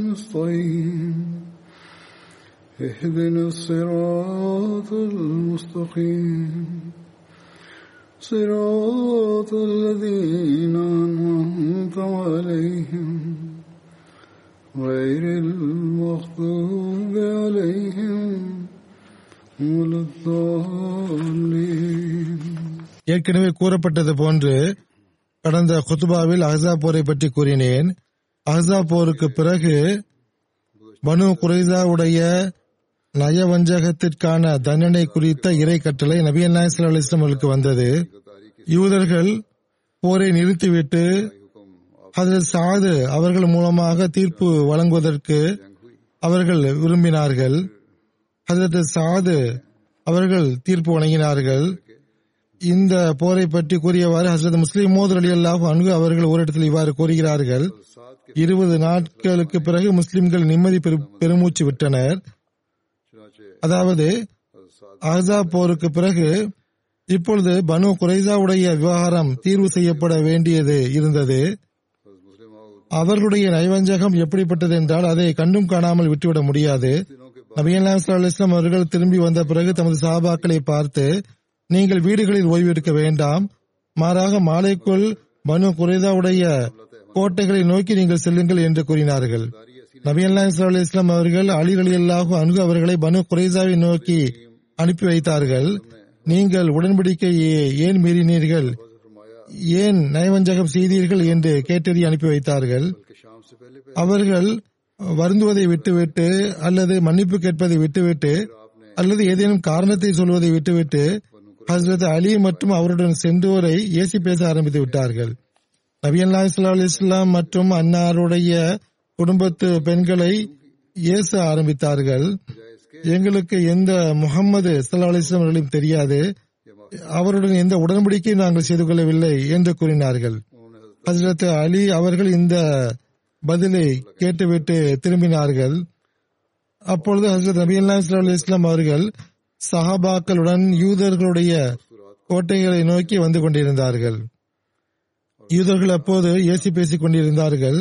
نستعين اهدنا الصراط المستقيم صراط الذين أنعمت عليهم غير المغضوب عليهم ولا الضالين ஏற்கனவே கூறப்பட்டது போன்று கடந்த குத்துபாவில் அஹ்ஸா போரை பற்றி கூறினேன் அஹா போருக்கு பிறகு பனு குறைசாவுடைய நயவஞ்சகத்திற்கான தண்டனை குறித்த இறை கட்டளை நபி அல்லாஹ் வந்தது. யூதர்கள் போரை நிறுத்திவிட்டு அதில் சாது அவர்கள் மூலமாக தீர்ப்பு வழங்குவதற்கு அவர்கள் விரும்பினார்கள். அதற்கு சாது அவர்கள் தீர்ப்பு வழங்கினார்கள். இந்த போரை பற்றி கூறியவாறு ஹசரத் முஸ்லீம் மோதர் அலி அல்லாஹ் அன்கு அவர்கள் ஓரிடத்தில் இவ்வாறு கூறுகிறார்கள். இருபது நாட்களுக்கு பிறகு முஸ்லிம்கள் நிம்மதி பெரு- பெருமூச்சு விட்டனர். அதாவது அஹா போருக்கு பிறகு இப்பொழுது பனு குரைசாவுடைய விவகாரம் தீர்வு செய்யப்பட வேண்டியது இருந்தது. அவர்களுடைய நைவஞ்சகம் எப்படிப்பட்டது என்றால் அதை கண்டும் காணாமல் விட்டுவிட முடியாது. நபியல்லாம் இஸ்லாம் அவர்கள் திரும்பி வந்த பிறகு தமது சாபாக்களை பார்த்து நீங்கள் வீடுகளில் ஓய்வெடுக்க வேண்டாம். மாறாக மாலைக்குள் பனு குறைதாவுடைய கோட்டைகளை நோக்கி நீங்கள் செல்லுங்கள் என்று கூறினார்கள். நபியல்லா இஸ்லாம் அவர்கள் அலி அலி அல்லாஹு அன்கு அவர்களை பனு குறைசாவை நோக்கி அனுப்பி வைத்தார்கள். நீங்கள் உடன்படிக்கையை ஏன் மீறினீர்கள்? ஏன் நயவஞ்சகம் செய்தீர்கள் என்று கேட்டறி அனுப்பி வைத்தார்கள். அவர்கள் வருந்துவதை விட்டுவிட்டு அல்லது மன்னிப்பு கேட்பதை விட்டுவிட்டு அல்லது ஏதேனும் காரணத்தை சொல்வதை விட்டுவிட்டு ஹசரத் அலி மற்றும் அவருடன் சென்றோரை ஏசி பேச ஆரம்பித்து விட்டார்கள். நபி அல்லா இஸ்லாம் மற்றும் அன்னாருடைய குடும்பத்து பெண்களை ஏச ஆரம்பித்தார்கள். எங்களுக்கு எந்த முகமது சல்லா அலிஸ்லாம் அவர்களையும் தெரியாது. அவருடன் எந்த உடன்படிக்கையும் நாங்கள் செய்து கொள்ளவில்லை என்று கூறினார்கள். ஹசரத் அலி அவர்கள் இந்த பதிலை கேட்டுவிட்டு திரும்பினார்கள். அப்பொழுது ஹசரத் நபி அல்லா இஸ்லாம் அவர்கள் சஹாபாக்களுடன் யூதர்களுடைய கோட்டைகளை நோக்கி வந்து கொண்டிருந்தார்கள். யூதர்கள் அப்போது ஏசி பேசிக் கொண்டிருந்தார்கள்.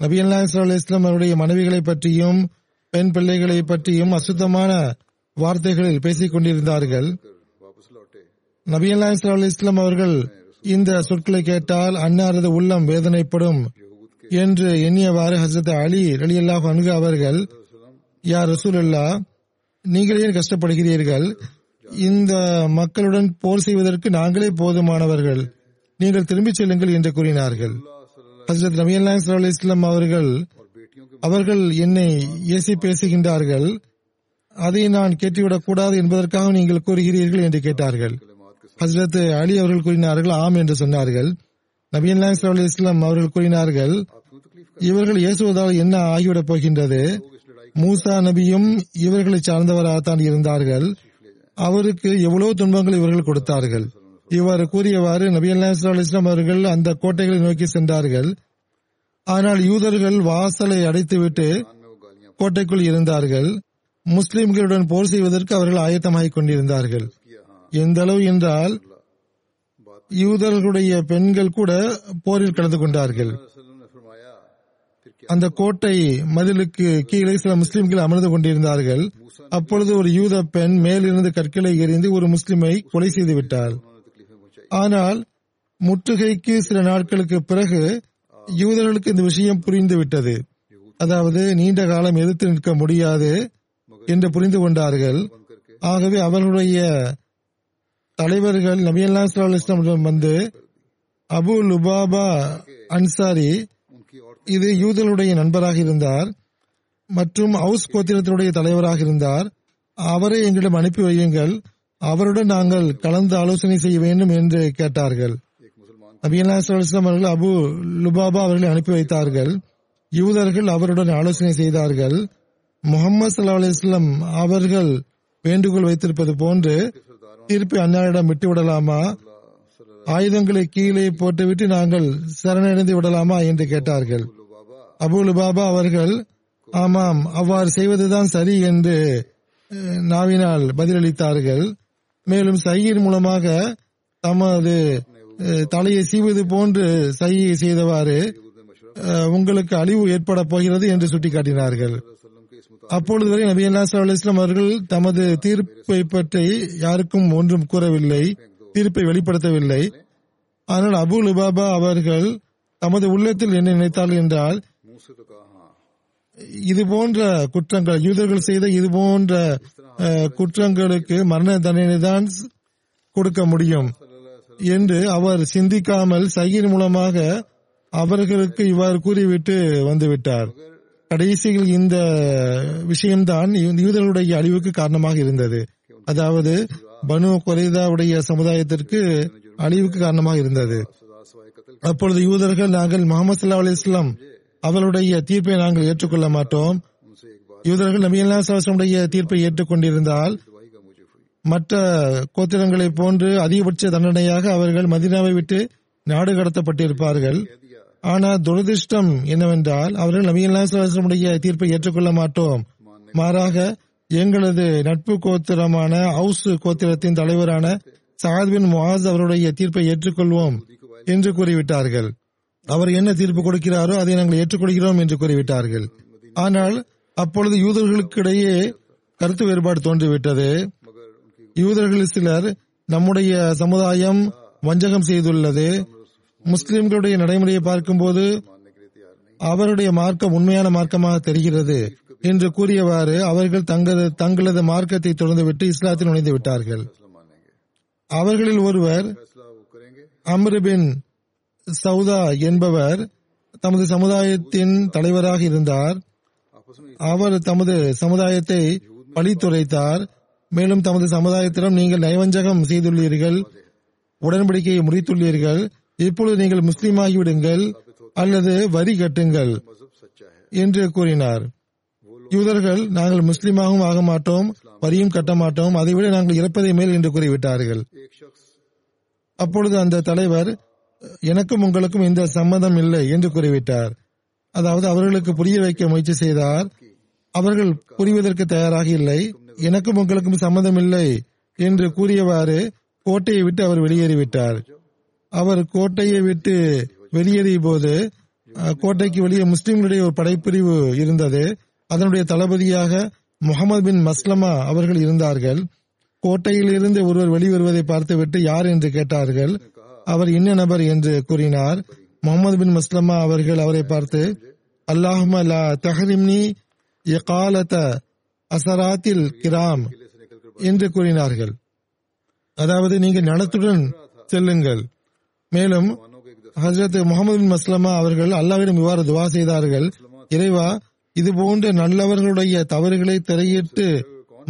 நபி அல்லா இஸ்லாம் அவருடைய மனைவிகளை பற்றியும் பெண் பிள்ளைகளை பற்றியும் அசுத்தமான வார்த்தைகளில் பேசிக் கொண்டிருந்தார்கள். நபி அல்லாஹ் இஸ்லாம் அவர்கள் இந்த சொற்களை கேட்டால் அன்னாரது உள்ளம் வேதனைப்படும் என்று எண்ணியவாறு ஹசரத் அலி அலி அல்லாஹ் அணுக அவர்கள் யார் ரசூலுல்லா நீங்கள் ஏன் கஷ்டப்படுகிறீர்கள்? இந்த மக்களுடன் போர் செய்வதற்கு நாங்களே போதுமானவர்கள். நீங்கள் திரும்பிச் செல்லுங்கள் என்று கூறினார்கள். ஹசரத் நபி அல்லா இஸ்லாம் அவர்கள் அவர்கள் என்னை ஏசி பேசுகின்றார்கள். அதை நான் கேட்டுவிடக் கூடாது என்பதற்காக நீங்கள் கூறுகிறீர்கள் என்று கேட்டார்கள். ஹசரத் அலி அவர்கள் கூறினார்கள் ஆம் என்று சொன்னார்கள். நபீன் அல்லா இஸ்லாம் அவர்கள் கூறினார்கள் இவர்கள் இயேசுவதால் என்ன ஆகிவிடப் போகின்றது? மூசா நபியும் இவர்களை சார்ந்தவராகத்தான் இருந்தார்கள். அவருக்கு எவ்வளவு துன்பங்கள் இவர்கள் கொடுத்தார்கள். இவ்வாறு கூறியவாறு நபி அல்லா இஸ்லாம் அவர்கள் அந்த கோட்டைகளை நோக்கி சென்றார்கள். ஆனால் யூதர்கள் வாசலை அடைத்துவிட்டு கோட்டைக்குள் இருந்தார்கள். முஸ்லிம்களுடன் போர் செய்வதற்கு அவர்கள் ஆயத்தமாகிக் கொண்டிருந்தார்கள். எந்த அளவு என்றால் யூதர்களுடைய பெண்கள் கூட போரில் கலந்து கொண்டார்கள். அந்த கோட்டை மதிலுக்கு கீழே சில முஸ்லிம்கள் அமர்ந்து கொண்டிருந்தார்கள். அப்பொழுது ஒரு யூத பெண் மேலிருந்து கற்களை எறிந்து ஒரு முஸ்லிமை கொலை செய்து விட்டாள். ஆனால் முற்றுகைக்கு சில நாட்களுக்கு பிறகு யூதர்களுக்கு இந்த விஷயம் புரிந்து விட்டது. அதாவது நீண்ட காலம் எதிர்த்து நிற்க முடியாது என்று புரிந்து கொண்டார்கள். ஆகவே அவர்களுடைய தலைவர்கள் நபியல்லா இஸ்லாம் வந்து அபு லுபாபா அன்சாரி இது யூதலுடைய நண்பராக இருந்தார் மற்றும் ஹவுஸ் கோத்திரத்தினுடைய தலைவராக இருந்தார். அவரை எங்களிடம் அனுப்பி வையுங்கள். அவருடன் நாங்கள் கலந்து ஆலோசனை செய்ய வேண்டும் என்று கேட்டார்கள். நபீனா அவர்கள் அபு லுபாபா அவர்களை அனுப்பி வைத்தார்கள். யூதர்கள் அவருடன் ஆலோசனை செய்தார்கள். முகமது சல்லா அலிஸ்லாம் அவர்கள் வேண்டுகோள் வைத்திருப்பது போன்று தீர்ப்பை அன்னாரிடம் விட்டுவிடலாமா? ஆயுதங்களை கீழே போட்டுவிட்டு நாங்கள் சரணடைந்து விடலாமா என்று கேட்டார்கள். அபுல் பாபா அவர்கள் ஆமாம் அவ்வாறு செய்வதுதான் சரி என்று நாவினால் பதிலளித்தார்கள். மேலும் சையின் மூலமாக தமது தலையை சீவது போன்று சையை செய்தவாறு உங்களுக்கு அழிவு ஏற்பட போகிறது என்று சுட்டிக்காட்டினார்கள். அப்பொழுது வரை நபி அல்லா இஸ்லாம் அவர்கள் தமது தீர்ப்பை பற்றி யாருக்கும் ஒன்றும் கூறவில்லை. தீர்ப்பை வெளிப்படுத்தவில்லை. ஆனால் அபு லுபாபா அவர்கள் தமது உள்ளத்தில் என்ன நினைத்தார் என்றால் இது போன்ற குற்றங்கள் யூதர்கள் செய்த இது போன்ற குற்றங்களுக்கு மரண தண்டனை தான் கொடுக்க முடியும் என்று அவர் சிந்திக்காமல் சகிர் மூலமாக அவர்களுக்கு இவ்வாறு கூறிவிட்டு வந்துவிட்டார். கடைசியில் இந்த விஷயம்தான் யூதர்களுடைய அழிவுக்கு காரணமாக இருந்தது. அதாவது பனு குறைதாவுடைய சமுதாயத்திற்கு அழிவுக்கு காரணமாக இருந்தது. அப்பொழுது யூதர்கள் நாங்கள் முகமது சல்லா அலி இஸ்லாம் அவருடைய தீர்ப்பை நாங்கள் ஏற்றுக்கொள்ள மாட்டோம். யூதர்கள் நபி அல்லாசமுடைய தீர்ப்பை ஏற்றுக்கொண்டிருந்தால் மற்ற கோத்திரங்களை போன்று அதிகபட்ச தண்டனையாக அவர்கள் மதினாவை விட்டு நாடு கடத்தப்பட்டிருப்பார்கள். ஆனால் துரதிருஷ்டம் என்னவென்றால் அவர்கள் நபி அல்லாசமுடைய தீர்ப்பை ஏற்றுக்கொள்ள மாட்டோம். மாறாக எங்களது நட்பு கோத்திரமான ஹவுஸ் கோத்திரத்தின் தலைவரான சாத் பின் முவாஸ் அவருடைய தீர்ப்பை ஏற்றுக்கொள்வோம் என்று கூறிவிட்டார்கள். அவர் என்ன தீர்ப்பு கொடுக்கிறாரோ அதை நாங்கள் ஏற்றுக்கொள்கிறோம் என்று கூறிவிட்டார்கள். ஆனால் அப்பொழுது யூதர்களுக்கிடையே கருத்து வேறுபாடு தோன்றிவிட்டது. யூதர்கள் சிலர் நம்முடைய சமுதாயம் வஞ்சகம் செய்துள்ளது. முஸ்லிம்களுடைய நடைமுறையை பார்க்கும்போது அவருடைய மார்க்கம் உண்மையான மார்க்கமாக தெரிகிறது என்று கூறியவாறு அவர்கள் தங்களது தங்களது மார்க்கத்தை தொடர்ந்துவிட்டு இஸ்லாத்தில் நுழைந்து விட்டார்கள். அவர்களில் ஒருவர் அம்ருபின் சவுதா என்பவர் தமது சமுதாயத்தின் தலைவராக இருந்தார். அவர் தமது சமுதாயத்தை பழித்துரைத்தார். மேலும் தமது சமுதாயத்திடம் நீங்கள் நயவஞ்சகம் செய்துள்ளீர்கள் உடன்படிக்கையை முடித்துள்ளீர்கள் இப்பொழுது நீங்கள் முஸ்லீமாகிவிடுங்கள். அல்லது வரி கட்டுங்கள் என்று கூறினார். யூதர்கள் நாங்கள் முஸ்லீமாகவும் ஆக மாட்டோம் வரியும் கட்ட மாட்டோம் அதைவிட நாங்கள் இறப்பதை மேல் என்று கூறிவிட்டார்கள். அப்பொழுது அந்த தலைவர் எனக்கும் உங்களுக்கும் இந்த சம்மதம் இல்லை என்று கூறிவிட்டார். அதாவது அவர்களுக்கு புரிய வைக்க முயற்சி செய்தார். அவர்கள் புரிவதற்கு தயாராக இல்லை எனக்கும் உங்களுக்கும் சம்மதம் இல்லை என்று கூறியவாறு கோட்டையை விட்டு அவர் வெளியேறிவிட்டார். அவர் கோட்டையை விட்டு வெளியேறிய போது கோட்டைக்கு வெளியே முஸ்லிம்களுடைய ஒரு படைப்பிரிவு இருந்தது. அதனுடைய தளபதியாக முகமது பின் மஸ்லமா அவர்கள் இருந்தார்கள். கோட்டையில் இருந்து ஒருவர் வெளிவருவதை பார்த்துவிட்டு யார் என்று கேட்டார்கள். அவர் இன்ன நபர் என்று கூறினார். முகமது பின் மஸ்லமா அவர்கள் அவரை பார்த்து அல்லாஹும லா தஹரிம்னி இகாலத அசராத்தில் கிராம் என்று கூறினார்கள். அதாவது நீங்கள் நலத்துடன் செல்லுங்கள். மேலும் ஹசரத் முகமது பின் மஸ்லமா அவர்கள் அல்லாவிடம் இவ்வாறு துவா செய்தார்கள். இறைவா இது போன்ற நல்லவர்களுடைய தவறுகளை திரையிட்டு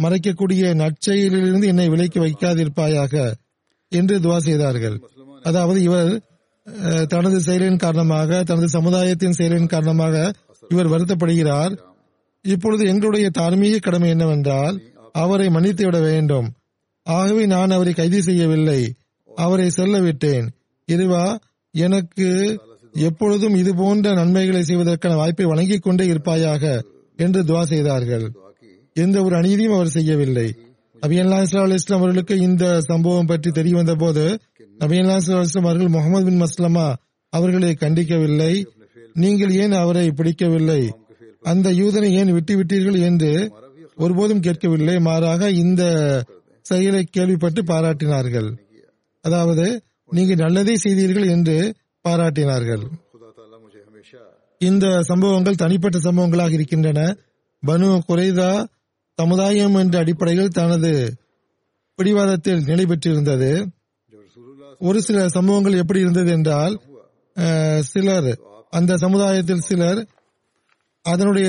மறைக்கக்கூடிய நற்செயலிலிருந்து என்னை விலைக்கு வைக்காதிருப்பாயாக என்று துவா செய்தார்கள். அதாவது இவர் தனது செயலின் காரணமாக தனது சமுதாயத்தின் செயலின் காரணமாக இவர் வருத்தப்படுகிறார். இப்பொழுது எங்களுடைய தார்மீக கடமை என்னவென்றால் அவரை மன்னித்து விட வேண்டும். ஆகவே நான் அவரை கைது செய்யவில்லை. அவரை செல்ல விட்டேன். இறைவா எனக்கு எப்பொழுதும் இது போன்ற நன்மைகளை செய்வதற்கான வாய்ப்பை வழங்கிக் கொண்டே இருப்பாயாக என்று துவா செய்தார்கள். எந்த ஒரு அநீதியும் அவர் செய்யவில்லை. நபியல்லா அலி இஸ்லாம் அவர்களுக்கு இந்த சம்பவம் பற்றி தெரிய வந்த போது நபியல்லா இஸ்லா இஸ்லாம் அவர்கள் முகமது பின் மஸ்லமா அவர்களை கண்டிக்கவில்லை. நீங்கள் ஏன் அவரை பிடிக்கவில்லை? அந்த யூதனை ஏன் விட்டு விட்டீர்கள் என்று ஒருபோதும் கேட்கவில்லை. மாறாக இந்த செயலை கேள்விப்பட்டு பாராட்டினார்கள். அதாவது நீங்கள் நல்லதே செய்தீர்கள் என்று பாராட்டினார்கள். இந்த சம்பவங்கள் தனிப்பட்ட சம்பவங்களாக இருக்கின்றன. பனு குறைதா சமுதாயம் என்ற அடிப்படையில் தனது பிடிவாதத்தில் நிலை பெற்றிருந்தது. ஒரு சில சம்பவங்கள் எப்படி இருந்தது என்றால் சிலர் அந்த சமுதாயத்தில் சிலர் அதனுடைய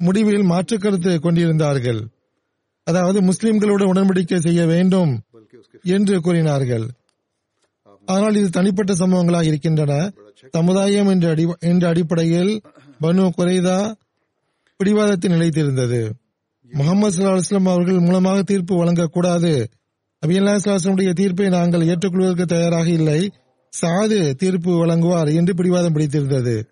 முடிவில் மாற்று கருத்து கொண்டிருந்தார்கள். அதாவது முஸ்லிம்களோடு உடன்படிக்கை செய்ய வேண்டும் என்று கூறினார்கள். ஆனால் இது தனிப்பட்ட சம்பவங்களாக இருக்கின்றன. சமுதாயம் என்ற அடி என்ற அடிப்படையில் பனு குறைதா பிடிவாதத்தில் நிலைத்திருந்தது. முகமது சல்லாஹ்லாம் அவர்கள் மூலமாக தீர்ப்பு வழங்கக்கூடாது. அபி தீர்ப்பை நாங்கள் ஏற்றுக்கொள்வதற்கு தயாராக இல்லை. சாது தீர்ப்பு வழங்குவார் என்று பிடிவாதம் பிடித்திருந்தது.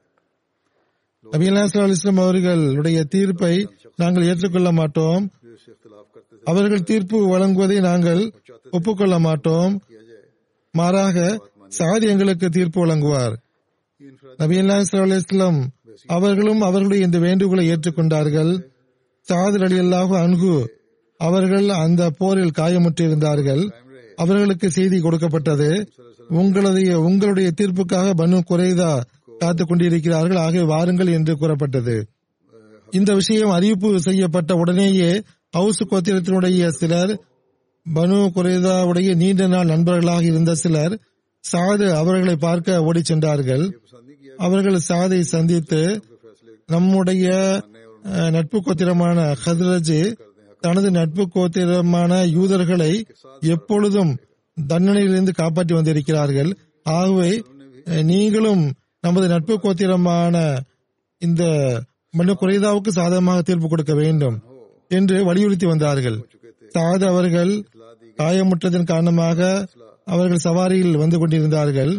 நபி அல்லாஸ்லாம் அவர்களுடைய தீர்ப்பை நாங்கள் ஏற்றுக்கொள்ள மாட்டோம். அவர்கள் தீர்ப்பு வழங்குவதை நாங்கள் ஒப்புக்கொள்ள மாட்டோம். மாறாக சாதி எங்களுக்கு தீர்ப்பு வழங்குவார். நபீல்லா அவர்களும் அவர்களுடைய இந்த வேண்டுகோளை ஏற்றுக்கொண்டார்கள். சாதர் அலி அல்லாஹு அவர்கள் அந்த போரில் காயமுற்றிருந்தார்கள். அவர்களுக்கு செய்தி கொடுக்கப்பட்டது உங்களுடைய உங்களுடைய தீர்ப்புக்காக பனு குறைதா காத்து கொண்டிருக்கிறார்கள் ஆகவே வாருங்கள் என்று கூறப்பட்டது. இந்த விஷயம் அறிவிப்பு செய்யப்பட்ட உடனேயே ஹவுஸ் கோத்திரத்தினுடைய சிலர் பனு குரேதாவுடைய நீண்ட நாள் நண்பர்களாக இருந்த சிலர் சாது அவர்களை பார்க்க ஓடி சென்றார்கள். அவர்கள் சாதை சந்தித்து நம்முடைய நட்பு கோத்திரமான ஹதரஜ் தனது நட்பு கோத்திரமான யூதர்களை எப்பொழுதும் தண்டனையிலிருந்து காப்பாற்றி வந்திருக்கிறார்கள். ஆகவே நீங்களும் நமது நட்பு கோத்திரமான இந்த மனு குறைதாவுக்கு சாதகமாக தீர்ப்பு கொடுக்க வேண்டும் என்று வலியுறுத்தி வந்தார்கள். சாது அவர்கள் காயமுற்றதன் காரணமாக அவர்கள் சவாரியில் வந்து கொண்டிருந்தார்கள்.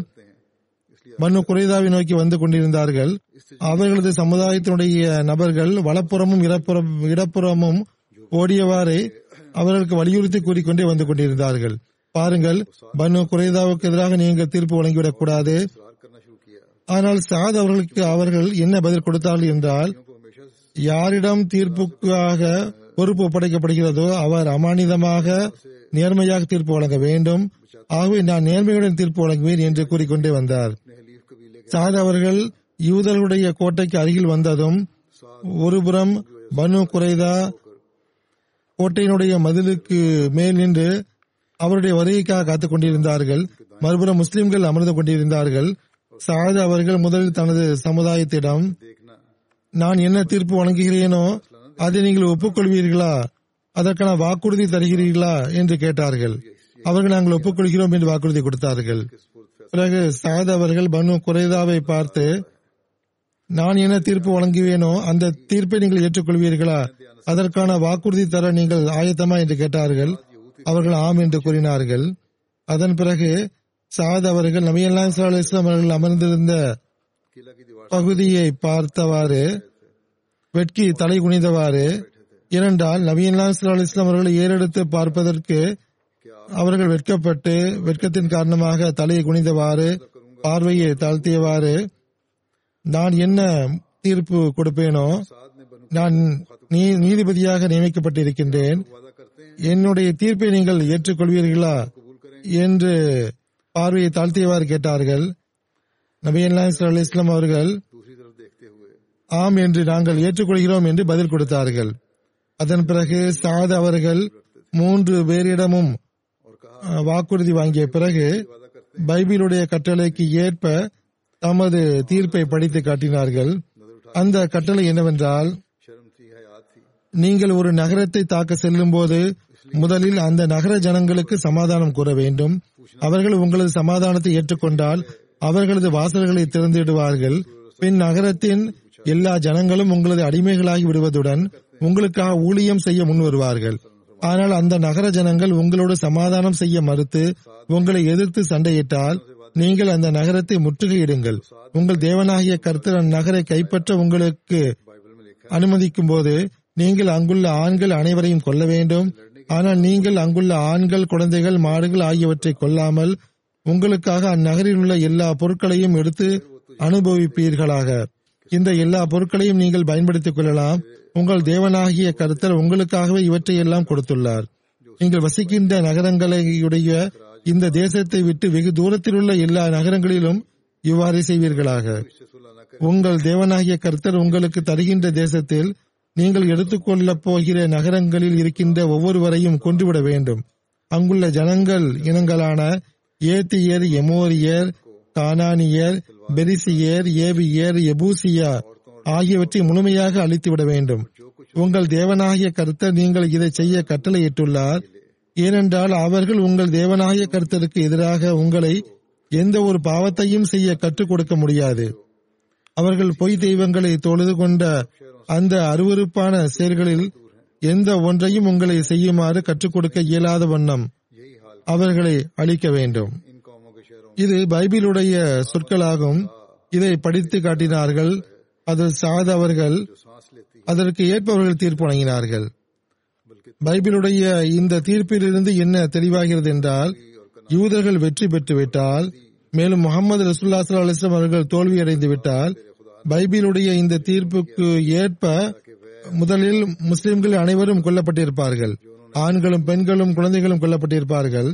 பனு குறைதாவை நோக்கி வந்து கொண்டிருந்தார்கள். அவர்களது சமுதாயத்தினுடைய நபர்கள் வலப்புறமும் இடப்புறமும் ஓடியவாறே அவர்களுக்கு வலியுறுத்தி கூறிக்கொண்டே வந்து கொண்டிருந்தார்கள். பாருங்கள் பனு குறைதாவுக்கு எதிராக நீங்கள் தீர்ப்பு வழங்கிவிடக் கூடாது. ஆனால் சாத் அவர்களுக்கு அவர்கள் என்ன பதில் கொடுத்தார்கள் என்றால் யாரிடம் தீர்ப்புக்காக பொறுப்பு ஒப்படைக்கப்படுகிறதோ அவர் அமானிதமாக நேர்மையாக தீர்ப்பு வழங்க வேண்டும். ஆகவே நான் நேர்மையுடன் தீர்ப்பு வழங்குவேன் என்று கூறிக்கொண்டே வந்தார். சாத் அவர்கள் யூதர்களுடைய கோட்டைக்கு அருகில் வந்ததும் ஒருபுறம் பனு குறைதா கோட்டையினுடைய மதிலுக்கு மேல் நின்று அவருடைய வருகைக்காக காத்துக் கொண்டிருந்தார்கள். மறுபுறம் முஸ்லிம்கள் அமர்ந்து கொண்டிருந்தார்கள். சாத் அவர்கள் முதலில் தனது சமுதாயத்திடம் நான் என்ன தீர்ப்பு வழங்குகிறேனோ அதை நீங்கள் ஒப்புக்கொள்வீர்களா? அதற்கான வாக்குறுதி தருகிறீர்களா என்று கேட்டார்கள். அவர்கள் நாங்கள் ஒப்புக்கொள்கிறோம் என்று வாக்குறுதி கொடுத்தார்கள். பிறகு சாத் அவர்கள் பனு குறைதாவை பார்த்து நான் என்ன தீர்ப்பு வழங்குவேனோ அந்த தீர்ப்பை நீங்கள் ஏற்றுக்கொள்வீர்களா? அதற்கான வாக்குறுதி தர நீங்கள் ஆயத்தமா? என்று கேட்டார்கள். அவர்கள் ஆம் என்று கூறினார்கள். அதன் பிறகு சாத் அவர்கள் நபியல்லா அவர்கள் அமர்ந்திருந்த பகுதியை பார்த்தவாறு வெட்கி தலை குனிந்தவாறு ஏனென்றால் நபியன்லாம் சுல்லா இஸ்லாம் அவர்களை ஏறெடுத்து பார்ப்பதற்கு அவர்கள் வெட்கப்பட்டு வெட்கத்தின் காரணமாக தலையை குனிந்தவாறு பார்வையை தாழ்த்தியவாறு நான் என்ன தீர்ப்பு கொடுப்பேனோ நான் நீதிபதியாக நியமிக்கப்பட்டிருக்கின்றேன் என்னுடைய தீர்ப்பை நீங்கள் ஏற்றுக்கொள்வீர்களா என்று பார்வையை தாழ்த்தியவாறு கேட்டார்கள். நபியல்லா இஸ்லாம் அவர்கள் ஆம் என்று நாங்கள் ஏற்றுக்கொள்கிறோம் என்று பதில் கொடுத்தார்கள். அதன் பிறகு சாத் அவர்கள் மூன்று பேரிடமும் வாக்குறுதி வாங்கிய பிறகு பைபிளுடைய கட்டளைக்கு ஏற்ப தமது தீர்ப்பை படித்து காட்டினார்கள். அந்த கட்டளை என்னவென்றால் நீங்கள் ஒரு நகரத்தை தாக்க செல்லும் போது முதலில் அந்த நகர ஜனங்களுக்கு சமாதானம் கூற வேண்டும். அவர்கள் உங்களது சமாதானத்தை ஏற்றுக்கொண்டால் அவர்களது வாசல்களை திறந்துவிடுவார்கள் பின் நகரத்தின் எல்லா ஜனங்களும் உங்களது அடிமைகளாகி விடுவதுடன் உங்களுக்காக ஊழியம் செய்ய முன் வருவார்கள். ஆனால் அந்த நகர ஜனங்கள் உங்களோடு சமாதானம் செய்ய மறுத்து உங்களை எதிர்த்து சண்டையிட்டால் நீங்கள் அந்த நகரத்தை முற்றுகையிடுங்கள். உங்கள் தேவனாகிய கர்த்தர் அந்நகரை கைப்பற்ற உங்களுக்கு அனுமதிக்கும் போது நீங்கள் அங்குள்ள ஆண்கள் அனைவரையும் கொல்ல வேண்டும். ஆனால் நீங்கள் அங்குள்ள ஆண்கள் குழந்தைகள் மாடுகள் ஆகியவற்றை கொல்லாமல் உங்களுக்காக அந்நகரில் உள்ள எல்லா பொருட்களையும் எடுத்து அனுபவிப்பீர்களாக. இந்த எல்லா பொருட்களையும் நீங்கள் பயன்படுத்திக் கொள்ளலாம். உங்கள் தேவனாகிய கருத்தர் உங்களுக்காகவே இவற்றையெல்லாம் கொடுத்துள்ளார். நீங்கள் வசிக்கின்ற நகரங்களையுடைய இந்த தேசத்தை விட்டு வெகு தூரத்தில் உள்ள எல்லா நகரங்களிலும் இவ்வாறு செய்வீர்களாக. உங்கள் தேவனாகிய கர்த்தர் உங்களுக்கு தருகின்ற தேசத்தில் நீங்கள் எடுத்துக்கொள்ளப் போகிற நகரங்களில் இருக்கின்ற ஒவ்வொருவரையும் கொண்டுவிட வேண்டும். அங்குள்ள ஜனங்கள் இனங்களான ஏத்தியர் எமோரியர் கானானியர் பெரிசியர் ஏவியர் எபூசியா ஆகியவற்றை முழுமையாக அழித்துவிட வேண்டும். உங்கள் தேவனாகிய கருத்தர் நீங்கள் இதை செய்ய கட்டளையிட்டுள்ளார். ஏனென்றால் அவர்கள் உங்கள் தேவனாகிய கருத்தருக்கு எதிராக உங்களை எந்த ஒரு பாவத்தையும் செய்ய கற்றுக் கொடுக்க முடியாது. அவர்கள் பொய் தெய்வங்களை தொழுது கொண்ட அந்த அருவறுப்பான செயல்களில் எந்த ஒன்றையும் உங்களை செய்யுமாறு கற்றுக் கொடுக்க இயலாத வண்ணம் அவர்களை அழிக்க வேண்டும். இது பைபிளுடைய சொற்களாகும். இதை படித்து காட்டினார்கள். அது சாத் அவர்கள் அதற்கு ஏற்பவர்கள் தீர்ப்பு வழங்கினார்கள் பைபிளுடைய இந்த தீர்ப்பிலிருந்து என்ன தெளிவாகிறது என்றால் யூதர்கள் வெற்றி பெற்றுவிட்டால் மேலும் முகமது ரசூல்லா அலிஸ்லாம் அவர்கள் தோல்வியடைந்து விட்டால் பைபிளுடைய இந்த தீர்ப்புக்கு ஏற்ப முதலில் முஸ்லிம்கள் அனைவரும் கொல்லப்பட்டிருப்பார்கள். ஆண்களும் பெண்களும் குழந்தைகளும் கொல்லப்பட்டிருப்பார்கள்.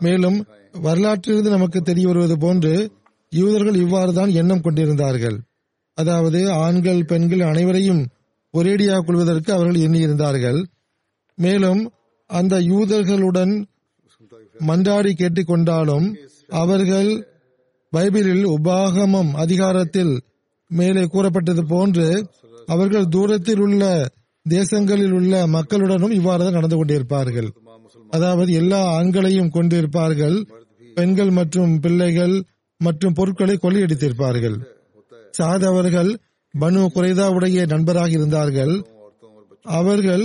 மேலும் வரலாற்றிலிருந்து நமக்கு தெரிய வருவது போன்று யூதர்கள் இவ்வாறு தான் எண்ணம் கொண்டிருந்தார்கள். அதாவது ஆண்கள் பெண்கள் அனைவரையும் ஒரேடியாக கொள்வதற்கு அவர்கள் எண்ணியிருந்தார்கள். மேலும் அந்த யூதர்களுடன் மன்றாடி கேட்டுக்கொண்டாலும் அவர்கள் பைபிளில் உபாகமம் அதிகாரத்தில் மேலே கூறப்பட்டது போன்று அவர்கள் தூரத்தில் உள்ள தேசங்களில் உள்ள மக்களுடனும் இவ்வாறு தான் நடந்து கொண்டிருப்பார்கள். அதாவது எல்லா ஆண்களையும் கொண்டிருப்பார்கள். பெண்கள் மற்றும் பிள்ளைகள் மற்றும் பொருட்களை கொள்ளையடித்திருப்பார்கள். சாத் அவர்கள் பனு குறைதா உடைய நண்பராக இருந்தார்கள். அவர்கள்